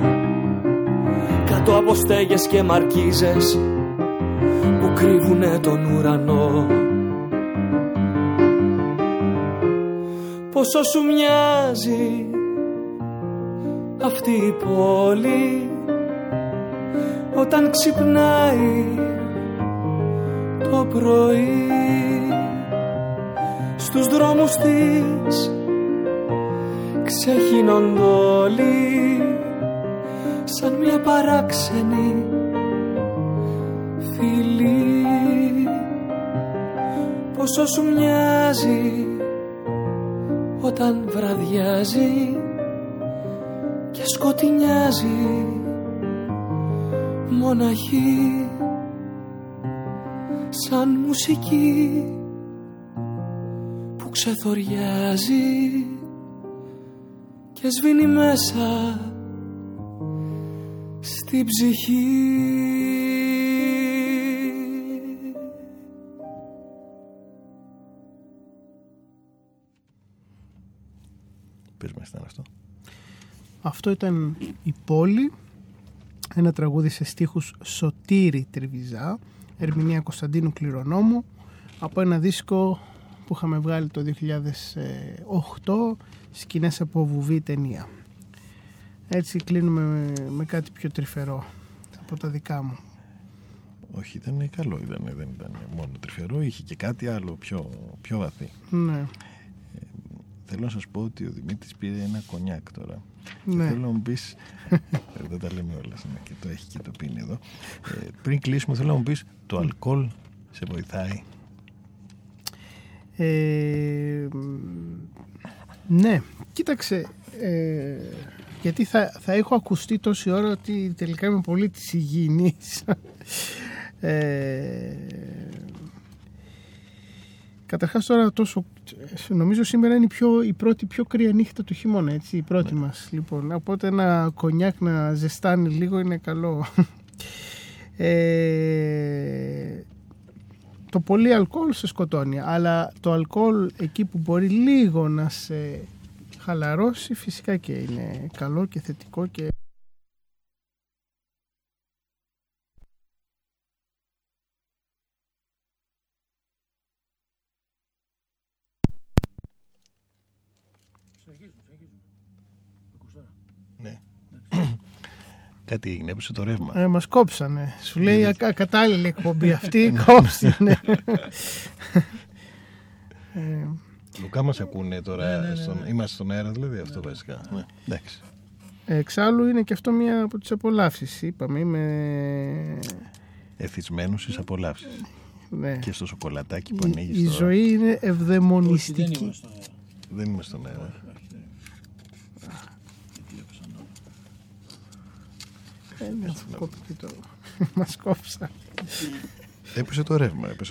Κάτω από στέγες και μαρκίζες που κρύβουνε τον ουρανό Πόσο σου μοιάζει αυτή η πόλη όταν ξυπνάει το πρωί στους δρόμους της ξεχύνονται όλοι σαν μια παράξενη φίλη πόσο σου μοιάζει όταν βραδιάζει και σκοτεινιάζει μοναχή σαν μουσική που ξεθοριάζει και σβήνει μέσα στη ψυχή. Πες μας ήταν αυτό. Αυτό ήταν η πόλη, ένα τραγούδι σε στίχους Σωτήρη Τριβιζά, ερμηνεία Κωνσταντίνου Κληρονόμου, από ένα δίσκο που είχαμε βγάλει το 2008, σκηνές από βουβή ταινία. Έτσι κλείνουμε με, με κάτι πιο τρυφερό από τα δικά μου. Όχι, ήταν καλό, ήταν, δεν ήταν μόνο τρυφερό, είχε και κάτι άλλο πιο, πιο βαθύ. Ναι, Θέλω να σας πω ότι ο Δημήτρης πήρε ένα κονιάκ τώρα. Και ναι. θέλω να μου πεις, ε, δεν τα λέμε όλα, ναι, και το έχει και το πίνει εδώ. Ε, πριν κλείσουμε θέλω να μου πεις, το αλκοόλ σε βοηθάει; Ε, ναι, κοίταξε, ε, γιατί θα, θα έχω ακουστεί τόση ώρα ότι τελικά είμαι πολύ της υγιεινής. ε, καταρχάς τώρα τόσο, νομίζω σήμερα είναι η, πιο, η πρώτη πιο κρύα νύχτα του χειμώνα, έτσι, η πρώτη μας. Λοιπόν, οπότε ένα κονιάκ να ζεστάνει λίγο είναι καλό. Ε, το πολύ αλκοόλ σε σκοτώνει, αλλά το αλκοόλ εκεί που μπορεί λίγο να σε χαλαρώσει φυσικά και είναι καλό και θετικό και Κάτι έγινε, έπεσε το ρεύμα. ε, μας κόψανε. Σου λέει ακα- κατάλληλη εκπομπή αυτή, κόψανε. ε, Λουκά μας ακούνε τώρα, στον, είμαστε στον αέρα δηλαδή αυτό βασικά. Ναι. Εντάξει. εξάλλου είναι και αυτό μία από τις απολαύσεις. Είπαμε, είμαι... Εθισμένους στις απολαύσεις. Ναι. Και στο σοκολατάκι που Η, ανοίγεις η τώρα. ζωή είναι Όχι, δεν ευδαιμονιστική. είμαστε στον αέρα. Δεν είμαι στον αέρα. Ε, ναι, κόπηκε το- Μας κόψαν. Έπεσε το ρεύμα. Έπεσε